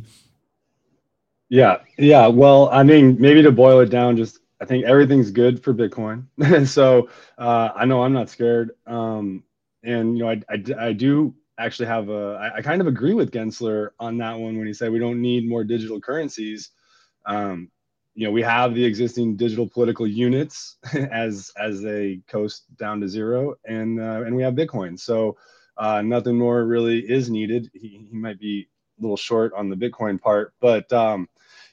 Yeah, yeah. Well, I mean, maybe to boil it down, just I think everything's good for Bitcoin. so uh, I know I'm not scared. Um, and you know, I, I, I do actually have a I, I kind of agree with Gensler on that one when he said we don't need more digital currencies. Um, you know, we have the existing digital political units as as they coast down to zero, and uh, and we have Bitcoin. So uh, nothing more really is needed. He, he might be a little short on the Bitcoin part, but um,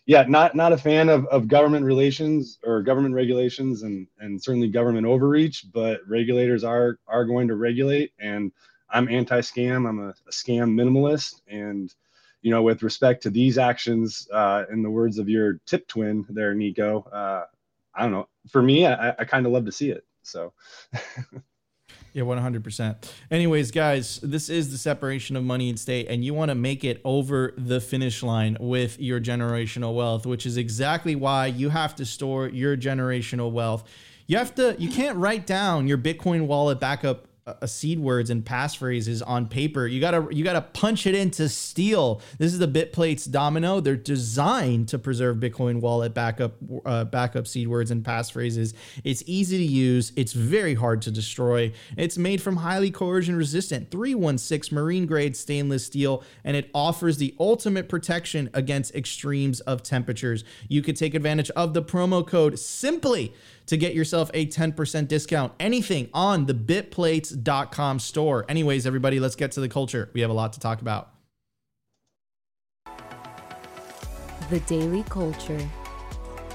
yeah, not not a fan of, of government relations or government regulations and and certainly government overreach. But regulators are are going to regulate, and I'm anti-scam. I'm a, a scam minimalist, and you know, with respect to these actions, uh, in the words of your tip twin there, Nico, uh, I don't know. For me, I, I kind of love to see it. So. Yeah, 100%. Anyways, guys, this is the separation of money and state, and you want to make it over the finish line with your generational wealth, which is exactly why you have to store your generational wealth. You have to, you can't write down your Bitcoin wallet backup a seed words and passphrases on paper. You gotta you gotta punch it into steel. This is the BitPlates Domino. They're designed to preserve Bitcoin wallet backup uh, backup seed words and passphrases. It's easy to use. It's very hard to destroy. It's made from highly corrosion resistant 316 marine grade stainless steel, and it offers the ultimate protection against extremes of temperatures. You could take advantage of the promo code simply to get yourself a 10% discount. Anything on the bitplates.com store. Anyways, everybody, let's get to the culture. We have a lot to talk about. The Daily Culture.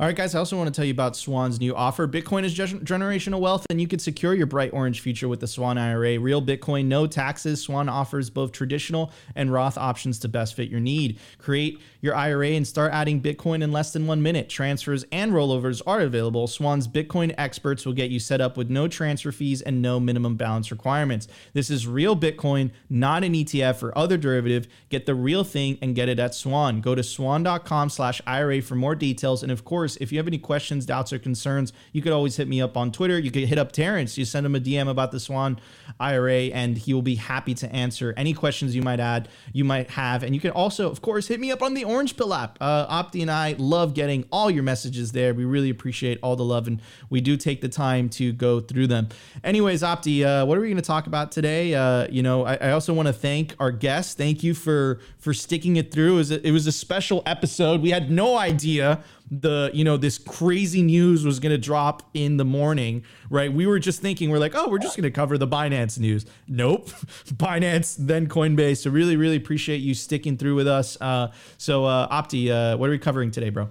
All right, guys, I also want to tell you about Swan's new offer. Bitcoin is generational wealth, and you can secure your bright orange future with the Swan IRA. Real Bitcoin, no taxes. Swan offers both traditional and Roth options to best fit your need. Create your IRA and start adding Bitcoin in less than one minute. Transfers and rollovers are available. Swan's Bitcoin experts will get you set up with no transfer fees and no minimum balance requirements. This is real Bitcoin, not an ETF or other derivative. Get the real thing and get it at Swan. Go to swan.com slash IRA for more details. And of course, course, if you have any questions, doubts, or concerns, you could always hit me up on Twitter. You could hit up Terrance. You send him a DM about the Swan IRA, and he will be happy to answer any questions you might add, you might have. And you can also, of course, hit me up on the Orange Pill app. Uh, Opti and I love getting all your messages there. We really appreciate all the love, and we do take the time to go through them. Anyways, Opti, uh, what are we going to talk about today? Uh, you know, I, I also want to thank our guests. Thank you for for sticking it through. It was a, it was a special episode. We had no idea the you know this crazy news was going to drop in the morning right? We were just thinking, we're like, oh, we're just going to cover the Binance news. Nope. Binance, then Coinbase. So really, really appreciate you sticking through with us. Uh, so, uh, Opti, uh, what are we covering today, bro?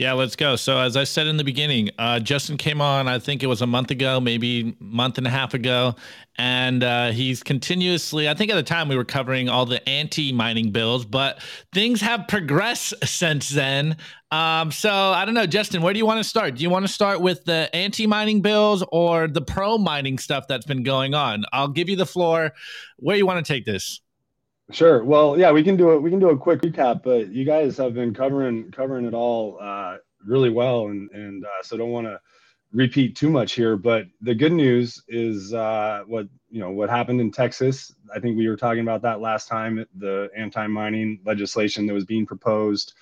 Yeah, let's go. So as I said in the beginning, uh, Justin came on. I think it was a month ago, maybe month and a half ago, and uh, he's continuously. I think at the time we were covering all the anti-mining bills, but things have progressed since then. Um, so I don't know, Justin, where do you want to start? Do you want to start with the anti-mining bills or the pro-mining stuff that's been going on? I'll give you the floor. Where you want to take this? Sure. Well, yeah, we can do it. We can do a quick recap, but you guys have been covering covering it all uh, really well, and and uh, so don't want to repeat too much here. But the good news is uh, what you know what happened in Texas. I think we were talking about that last time. The anti-mining legislation that was being proposed,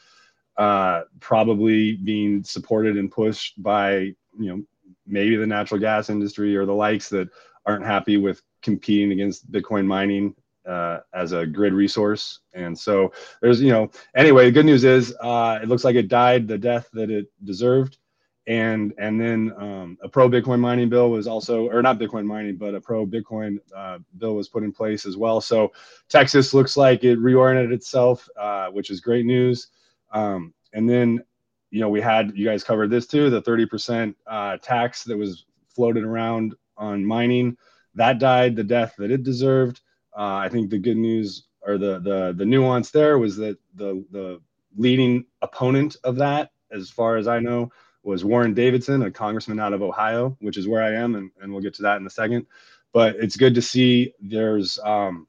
uh, probably being supported and pushed by you know maybe the natural gas industry or the likes that aren't happy with competing against Bitcoin mining uh, as a grid resource. And so there's, you know, anyway, the good news is uh, it looks like it died the death that it deserved. And and then um, a pro Bitcoin mining bill was also, or not Bitcoin mining, but a pro Bitcoin uh, bill was put in place as well. So Texas looks like it reoriented itself, uh, which is great news. Um, and then, you know, we had you guys covered this too, the 30% uh, tax that was floated around on mining that died the death that it deserved. Uh, I think the good news or the the the nuance there was that the the leading opponent of that, as far as I know, was Warren Davidson, a congressman out of Ohio, which is where I am, and, and we'll get to that in a second. But it's good to see there's um,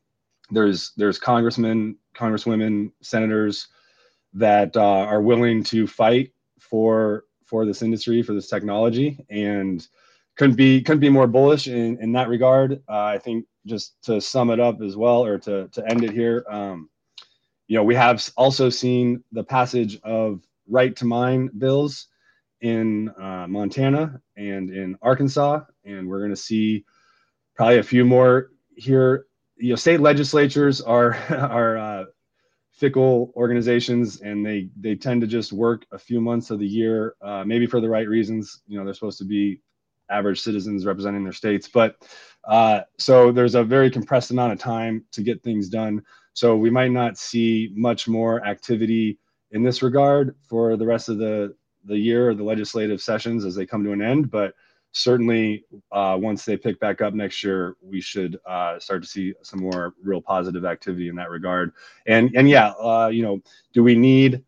there's there's congressmen, congresswomen, senators that uh, are willing to fight for for this industry, for this technology, and couldn't be couldn't be more bullish in in that regard. Uh, I think just to sum it up as well, or to to end it here, um, you know, we have also seen the passage of right to mine bills in uh, Montana and in Arkansas, and we're going to see probably a few more here. You know, state legislatures are are uh, fickle organizations, and they they tend to just work a few months of the year, uh, maybe for the right reasons. You know, they're supposed to be average citizens representing their states, but uh, so there's a very compressed amount of time to get things done. So we might not see much more activity in this regard for the rest of the the year or the legislative sessions as they come to an end. But certainly, uh, once they pick back up next year, we should uh, start to see some more real positive activity in that regard. And and yeah, uh, you know, do we need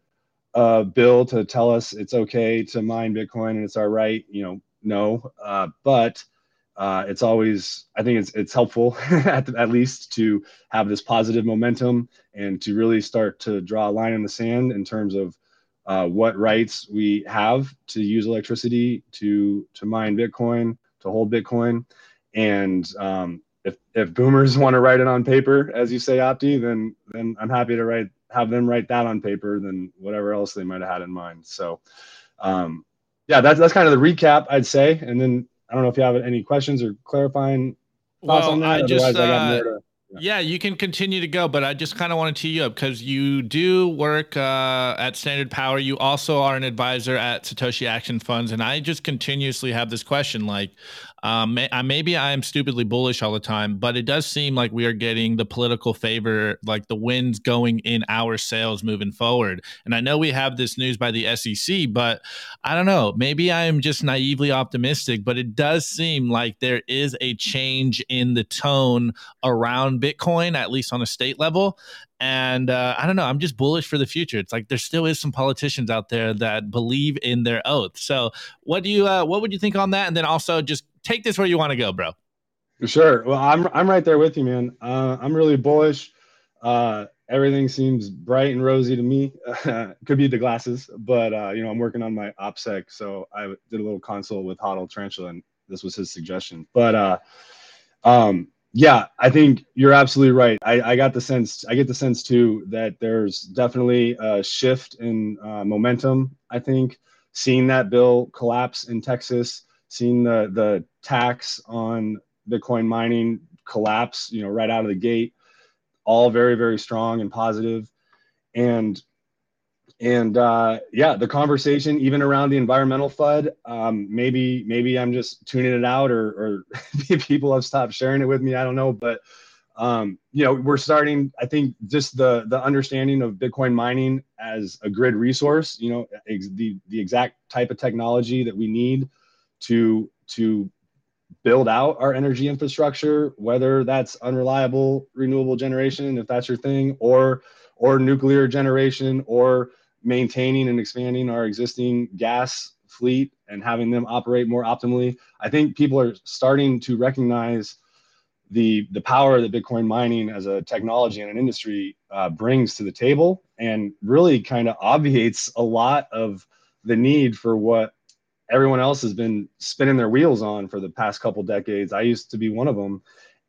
a bill to tell us it's okay to mine Bitcoin and it's our right? You know, no. Uh, but uh, it's always I think it's it's helpful at, the, at least to have this positive momentum and to really start to draw a line in the sand in terms of uh, what rights we have to use electricity to to mine Bitcoin to hold Bitcoin and um, if if boomers want to write it on paper as you say Opti then then I'm happy to write have them write that on paper than whatever else they might have had in mind so um, yeah that's that's kind of the recap I'd say and then I don't know if you have any questions or clarifying thoughts well, on that. I just, Otherwise, uh, I got more to. Yeah. you can continue to go, but I just kind of want to tee you up because you do work uh, at Standard Power. You also are an advisor at Satoshi Action Funds, and I just continuously have this question: like, um, maybe I am stupidly bullish all the time, but it does seem like we are getting the political favor, like the winds going in our sails moving forward. And I know we have this news by the SEC, but I don't know. Maybe I am just naively optimistic, but it does seem like there is a change in the tone around Bitcoin, at least on a state level and uh, I don't know. I'm just bullish for the future. It's like there still is some politicians out there that believe in their oath. So, what do you, uh, what would you think on that? And then also just take this where you want to go, bro. Sure. Well, I'm I'm right there with you, man. Uh, I'm really bullish. Uh, everything seems bright and rosy to me. Could be the glasses, but uh, you know, I'm working on my OPSEC, so I did a little consult with Hodl Tarantula, and this was his suggestion. But uh, um, yeah, I think you're absolutely right. I, I got the sense, I get the sense too that there's definitely a shift in uh, momentum. I think seeing that bill collapse in Texas seeing the the tax on Bitcoin mining collapse, you know, right out of the gate, all very very strong and positive, and and uh, yeah, the conversation even around the environmental FUD, um, maybe maybe I'm just tuning it out, or, or people have stopped sharing it with me. I don't know, but um, you know, we're starting. I think just the the understanding of Bitcoin mining as a grid resource. You know, ex- the the exact type of technology that we need to to build out our energy infrastructure, whether that's unreliable renewable generation, if that's your thing, or or nuclear generation, or maintaining and expanding our existing gas fleet and having them operate more optimally. I think people are starting to recognize the the power that Bitcoin mining as a technology and an industry uh, brings to the table, and really kind of obviates a lot of the need for what everyone else has been spinning their wheels on for the past couple decades. I used to be one of them,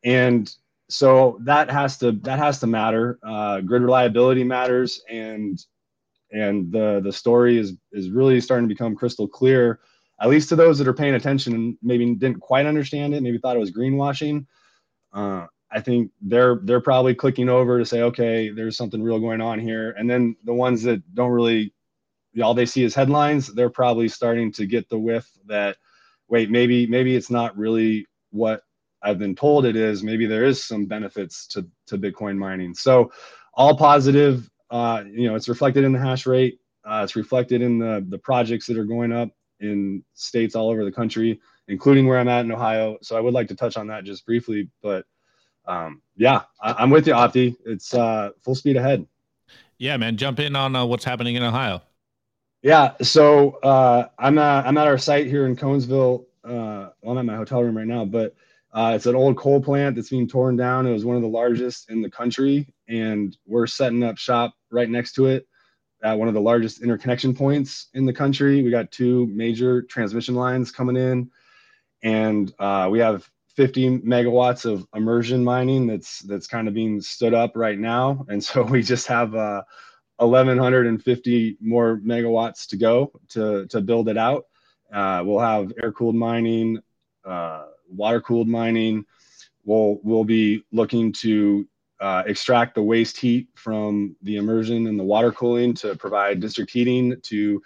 and so that has to that has to matter. Uh, grid reliability matters, and and the the story is is really starting to become crystal clear at least to those that are paying attention and maybe didn't quite understand it maybe thought it was greenwashing uh, i think they're they're probably clicking over to say okay there's something real going on here and then the ones that don't really all they see is headlines they're probably starting to get the whiff that wait maybe maybe it's not really what i've been told it is maybe there is some benefits to to bitcoin mining so all positive uh, you know, it's reflected in the hash rate. Uh, it's reflected in the the projects that are going up in states all over the country, including where I'm at in Ohio. So I would like to touch on that just briefly, but um, yeah, I, am with you, Opti. It's uh, full speed ahead. Yeah, man, jump in on uh, what's happening in Ohio. Yeah, so uh, I'm at, I'm at our site here in Conesville. Uh, I'm at my hotel room right now, but uh, it's an old coal plant that's being torn down. It was one of the largest in the country, and we're setting up shop right next to it at one of the largest interconnection points in the country. We got two major transmission lines coming in, and uh, we have 50 megawatts of immersion mining that's that's kind of being stood up right now. And so we just have uh, 1,150 more megawatts to go to to build it out. Uh, we'll have air cooled mining, uh, water cooled mining. We'll we'll be looking to uh, extract the waste heat from the immersion and the water cooling to provide district heating to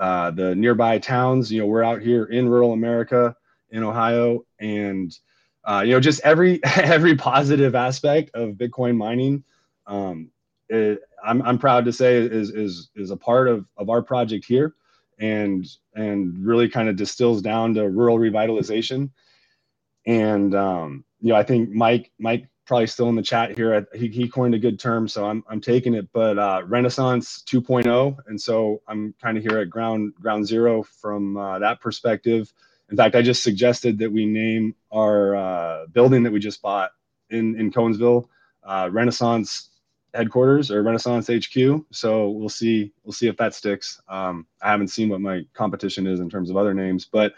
uh, the nearby towns. You know, we're out here in rural America in Ohio, and uh, you know, just every every positive aspect of Bitcoin mining. Um, it, I'm, I'm proud to say is is is a part of of our project here, and and really kind of distills down to rural revitalization. And um, you know, I think Mike Mike probably still in the chat here. He, he coined a good term, so I'm, I'm taking it. But uh, Renaissance 2.0, and so I'm kind of here at ground ground zero from uh, that perspective. In fact, I just suggested that we name our uh, building that we just bought in in Conesville uh, Renaissance headquarters or Renaissance HQ. So we'll see we'll see if that sticks. Um, I haven't seen what my competition is in terms of other names, but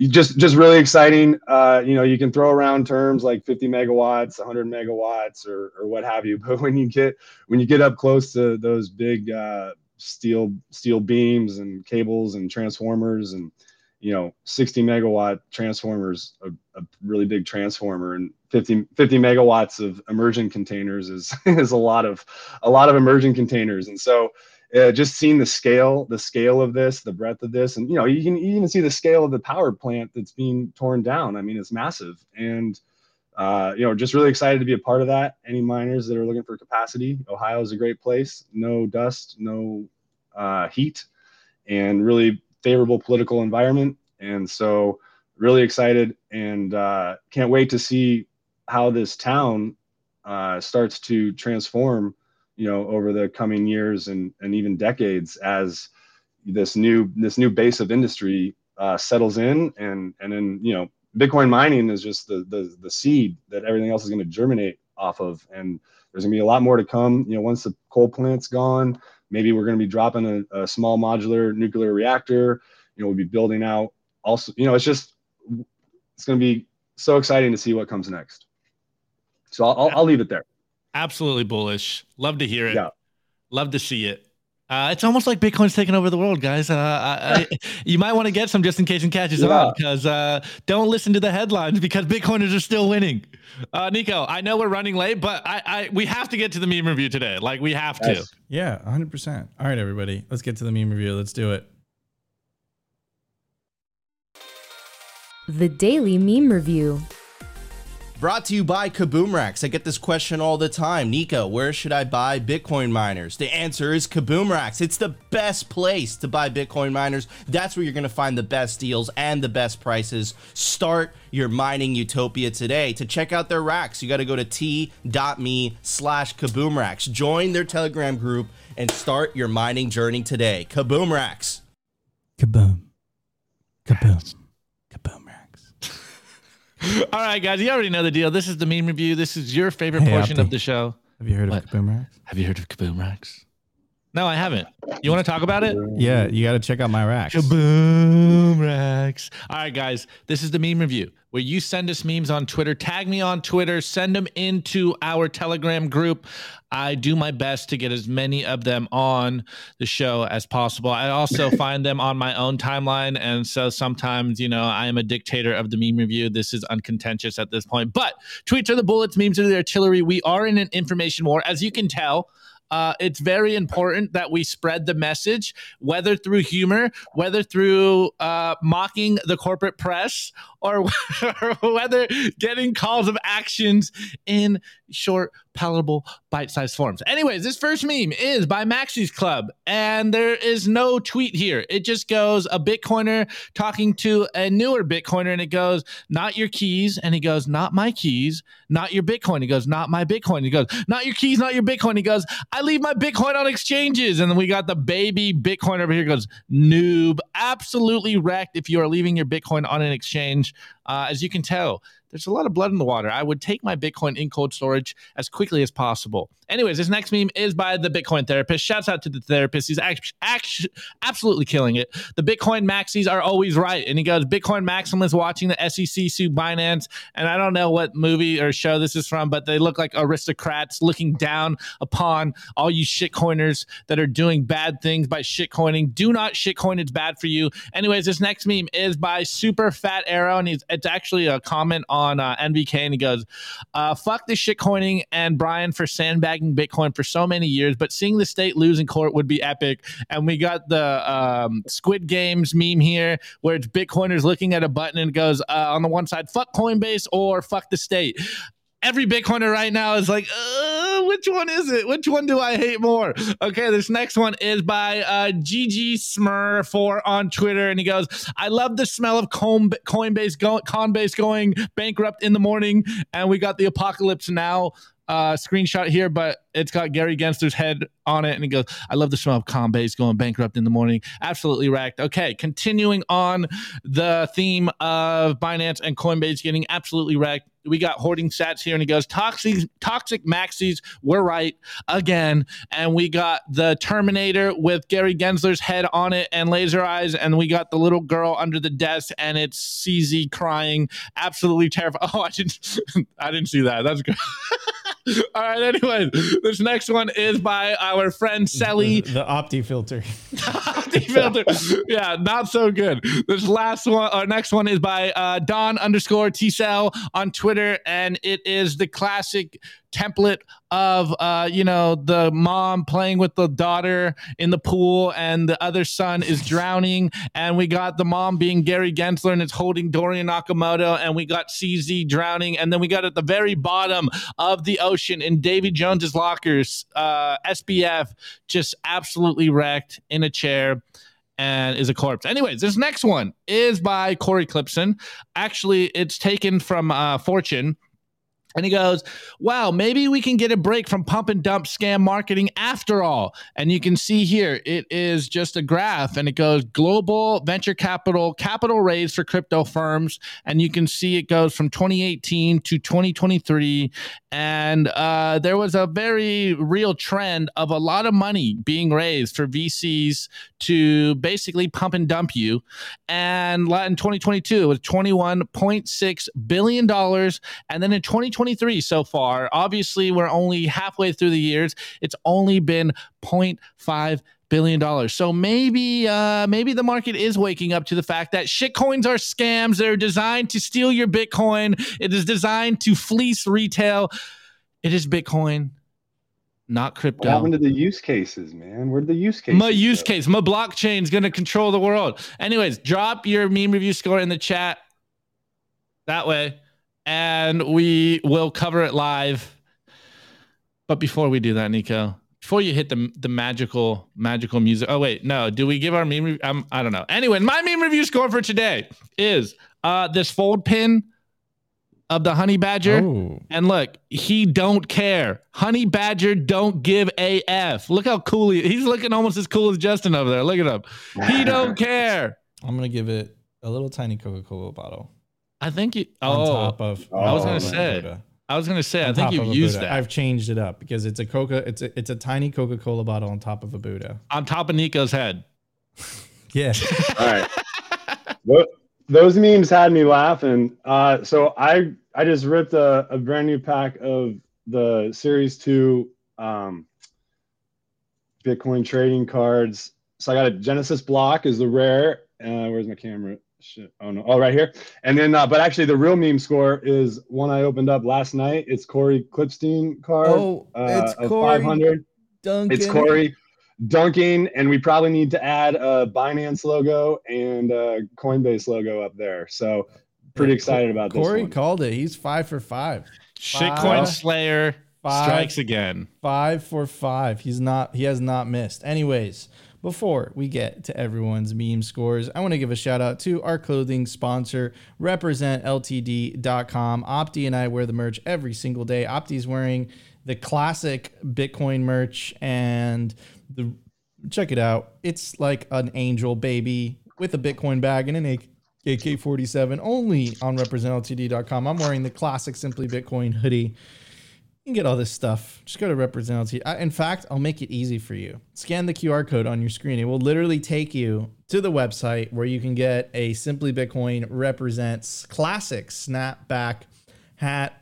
just just really exciting. Uh, you know, you can throw around terms like 50 megawatts, 100 megawatts, or or what have you. But when you get when you get up close to those big uh, steel steel beams and cables and transformers and you know 60 megawatt transformers a, a, really big transformer and 50 50 megawatts of immersion containers is is a lot of a lot of immersion containers and so uh, just seeing the scale, the scale of this, the breadth of this, and you know, you can even see the scale of the power plant that's being torn down. I mean, it's massive, and uh, you know, just really excited to be a part of that. Any miners that are looking for capacity, Ohio is a great place. No dust, no uh, heat, and really favorable political environment. And so, really excited, and uh, can't wait to see how this town uh, starts to transform you know over the coming years and and even decades as this new this new base of industry uh, settles in and and then you know bitcoin mining is just the the, the seed that everything else is going to germinate off of and there's going to be a lot more to come you know once the coal plant's gone maybe we're going to be dropping a, a small modular nuclear reactor you know we'll be building out also you know it's just it's going to be so exciting to see what comes next so I'll, I'll leave it there absolutely bullish. Love to hear it. Yeah. Love to see it. Uh, it's almost like Bitcoin's taking over the world, guys. Uh, I, I, you might want to get some just in case it catches Yeah. on because uh, don't listen to the headlines because Bitcoiners are still winning. Uh, Nico, I know we're running late, but I, I we have to get to the meme review today. Like we have to. Yeah, 100%. All right, everybody. Let's get to the meme review. Let's do it. The Daily Meme Review. Brought to you by Kaboom Racks. I get this question all the time. Nico, where should I buy Bitcoin miners? The answer is Kaboom Racks. It's the best place to buy Bitcoin miners. That's where you're going to find the best deals and the best prices. Start your mining utopia today. To check out their racks, you got to go to t.me slash Kaboom Racks. Join their Telegram group and start your mining journey today. Kaboom Racks. Kaboom. Kaboom. All right, guys, you already know the deal. This is the meme review. This is your favorite Hey, portion Opti. of the show. Have you heard What? of Kaboom racks? Have you heard of Kaboom Racks? No, I haven't. You want to talk about it? Yeah, you got to check out my racks. Kaboom Rex. All right, guys, this is the meme review where you send us memes on Twitter. Tag me on Twitter. Send them into our Telegram group. I do my best to get as many of them on the show as possible. I also find them on my own timeline. And so sometimes, you know, I am a dictator of the meme review. This is uncontentious at this point. But tweets are the bullets, memes are the artillery. We are in an information war. As you can tell, uh, it's very important that we spread the message, whether through humor, whether through uh, mocking the corporate press, or whether getting calls of actions in short, palatable, bite-sized forms. Anyways, this first meme is by Maxi's Club, and there is no tweet here. It just goes a Bitcoiner talking to a newer Bitcoiner, and it goes, "Not your keys," and he goes, "Not my keys." Not your Bitcoin. He goes, not my Bitcoin. He goes, not your keys, not your Bitcoin. He goes, I leave my Bitcoin on exchanges. And then we got the baby Bitcoin over here goes, noob, absolutely wrecked if you are leaving your Bitcoin on an exchange. Uh, as you can tell, there's a lot of blood in the water. I would take my Bitcoin in cold storage as quickly as possible. Anyways, this next meme is by the Bitcoin therapist. Shouts out to the therapist. He's act- act- absolutely killing it. The Bitcoin maxis are always right. And he goes, Bitcoin maximalists watching the SEC sue Binance. And I don't know what movie or show this is from, but they look like aristocrats looking down upon all you shitcoiners that are doing bad things by shitcoining. Do not shitcoin. It's bad for you. Anyways, this next meme is by Super Fat Arrow. And he's, it's actually a comment on uh, NVK. And he goes, uh, fuck the shitcoining and Brian for sandbagging Bitcoin for so many years, but seeing the state lose in court would be epic. And we got the um, Squid Games meme here, where it's Bitcoiners looking at a button and goes uh, on the one side, fuck Coinbase or fuck the state. Every Bitcoiner right now is like, uh, which one is it? Which one do I hate more? Okay, this next one is by uh, GG Smur for on Twitter, and he goes, "I love the smell of Coinbase, Coinbase going bankrupt in the morning, and we got the apocalypse now." uh, screenshot here, but it's got Gary Gensler's head on it, and he goes, "I love the smell of Coinbase going bankrupt in the morning." Absolutely wrecked. Okay, continuing on the theme of Binance and Coinbase getting absolutely wrecked. We got hoarding stats here, and he goes, "Toxic, toxic maxis were right again." And we got the Terminator with Gary Gensler's head on it and laser eyes, and we got the little girl under the desk, and it's CZ crying, absolutely terrified. Oh, I didn't, I didn't see that. That's good. All right. Anyway, this next one is by our friend Sally. The, the Opti filter. Opti filter. Yeah, not so good. This last one, our next one is by uh, Don underscore T Cell on Twitter, and it is the classic template of uh, you know the mom playing with the daughter in the pool, and the other son is drowning, and we got the mom being Gary Gensler, and it's holding Dorian Nakamoto, and we got CZ drowning, and then we got at the very bottom of the ocean in Davy Jones's lockers, uh, SBF just absolutely wrecked in a chair and is a corpse. Anyways, this next one is by Corey Klippsten. Actually, it's taken from uh, Fortune. And he goes, Wow, maybe we can get a break from pump and dump scam marketing after all. And you can see here, it is just a graph and it goes global venture capital, capital raise for crypto firms. And you can see it goes from 2018 to 2023. And uh, there was a very real trend of a lot of money being raised for VCs to basically pump and dump you. And in 2022, it was $21.6 billion. And then in 2023 so far, obviously, we're only halfway through the years. It's only been 0.5 billion dollars. So maybe uh maybe the market is waking up to the fact that shitcoins are scams. They're designed to steal your Bitcoin. It is designed to fleece retail. It is Bitcoin, not crypto. What happened to the use cases, man? Where'd the use cases? My use go? case, my blockchain is gonna control the world. Anyways, drop your meme review score in the chat that way, and we will cover it live. But before we do that, Nico, before you hit the the magical magical music. Oh wait, no. Do we give our meme? Re- um, I don't know. Anyway, my meme review score for today is uh this fold pin of the honey badger. Oh, And look, he don't care. Honey Badger don't give a f. Look how cool he he's looking almost as cool as Justin over there. Look at him. He don't care. I'm gonna give it a little tiny Coca-Cola bottle I think you on oh top of. I was gonna say, Buddha. I was gonna say I think you've used Buddha. that I've changed it up because it's a Coca. It's a it's a tiny Coca-Cola bottle on top of a Buddha. on top of Nico's head. Yeah. All right. Tho- Those memes had me laughing. Uh, so I I just ripped a, a brand new pack of the Series Two um, Bitcoin trading cards. So I got a Genesis block is the rare. Uh, where's my camera? Shit. Oh no. Oh, right here. And then, uh, but actually, the real meme score is one I opened up last night. It's Corey Klippsten card. Oh, uh, it's of Corey 500. Duncan. It's Corey dunking, and we probably need to add a Binance logo and a Coinbase logo up there. So pretty excited about this Corey called it. He's five for five. Shitcoin Five. Slayer Five. strikes again. Five for five. He's not. He has not missed. Anyways, before we get to everyone's meme scores, I want to give a shout out to our clothing sponsor, RepresentLTD.com. Opti and I wear the merch every single day. Opti's wearing the classic Bitcoin merch, and the check it out. It's like an angel baby with a Bitcoin bag and an AK. AK47 only on representltd.com. I'm wearing the classic Simply Bitcoin hoodie. You can get all this stuff. Just go to Represent In fact, I'll make it easy for you. Scan the QR code on your screen. It will literally take you to the website where you can get a Simply Bitcoin Represents classic snapback hat.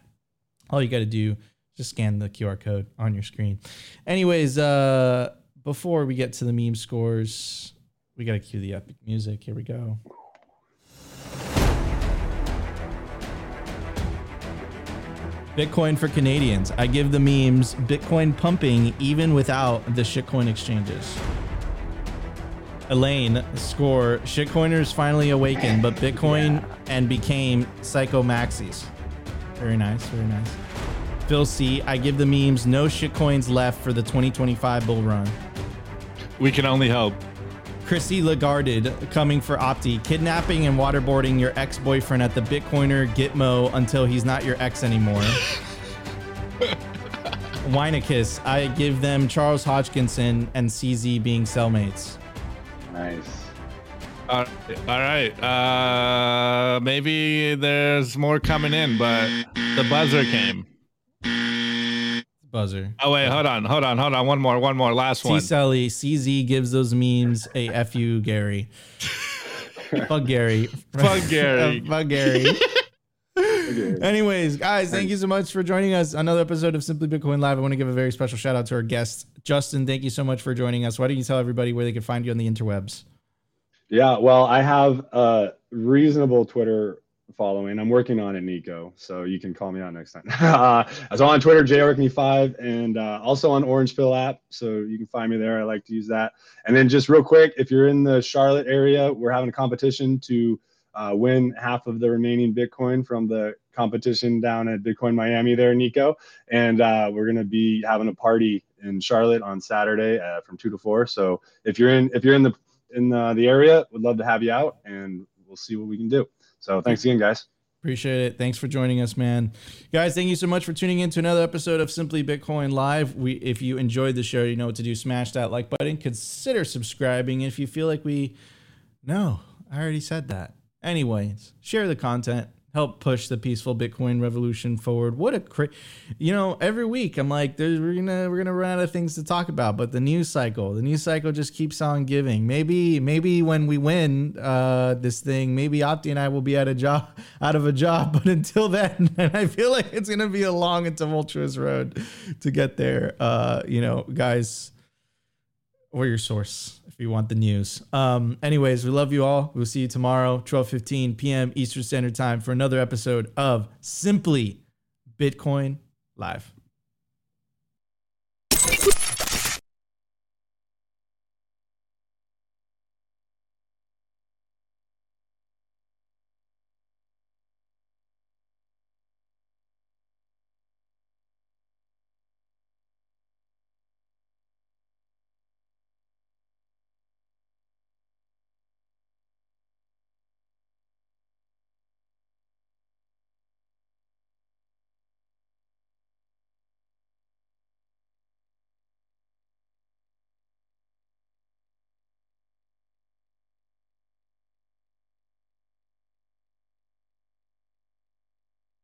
All you got to do is just scan the QR code on your screen. Anyways, uh, before we get to the meme scores, we got to cue the epic music. Here we go. Bitcoin for Canadians. I give the memes Bitcoin pumping even without the shitcoin exchanges. Elaine, score shitcoiners finally awakened, but Bitcoin and became psycho maxis. Very nice, very nice. Phil C, I give the memes no shitcoins left for the 2025 bull run. We can only hope. Chrissy Lagarded coming for Opti, kidnapping and waterboarding your ex-boyfriend at the Bitcoiner Gitmo until he's not your ex anymore. Winekiss, I give them Charles Hoskinson and CZ being cellmates. Nice. All right, all right. Uh, maybe there's more coming in, but the buzzer came. Buzzer. Oh wait, hold on, hold on, hold on. One more, one more, last T one. Sally, CZ gives those memes a FU Gary. Fuck Gary. Fuck Gary. Fuck Gary. Anyways, guys, thank you so much for joining us. Another episode of Simply Bitcoin Live. I want to give a very special shout out to our guest, Justin. Thank you so much for joining us. Why don't you tell everybody where they can find you on the interwebs? Yeah, well, I have a reasonable Twitter following. I'm working on it, Nico. So you can call me out next time. uh, so on Twitter, JOrkney5, and uh, also on Orange Pill app. So you can find me there. I like to use that. And then just real quick, if you're in the Charlotte area, we're having a competition to uh, win half of the remaining Bitcoin from the competition down at Bitcoin Miami there, Nico. And uh, we're gonna be having a party in Charlotte on Saturday uh, from two to four. So if you're in if you're in the in the, the area, would love to have you out, and we'll see what we can do. So thanks again, guys. Appreciate it. Thanks for joining us, man. Guys, thank you so much for tuning in to another episode of Simply Bitcoin Live. We if you enjoyed the show, you know what to do. Smash that like button. Consider subscribing if you feel like we No, I already said that. Anyways, share the content. Help push the peaceful Bitcoin revolution forward. What a cra- you know, every week I'm like, there's we're gonna we're gonna run out of things to talk about, but the news cycle, the news cycle just keeps on giving. Maybe maybe when we win uh, this thing, maybe Opti and I will be out of job out of a job. But until then, I feel like it's gonna be a long and tumultuous road to get there. Uh, you know, guys, or your source we want the news. Um, anyways, we love you all. We'll see you tomorrow, 12:15 p.m. Eastern Standard Time for another episode of Simply Bitcoin Live.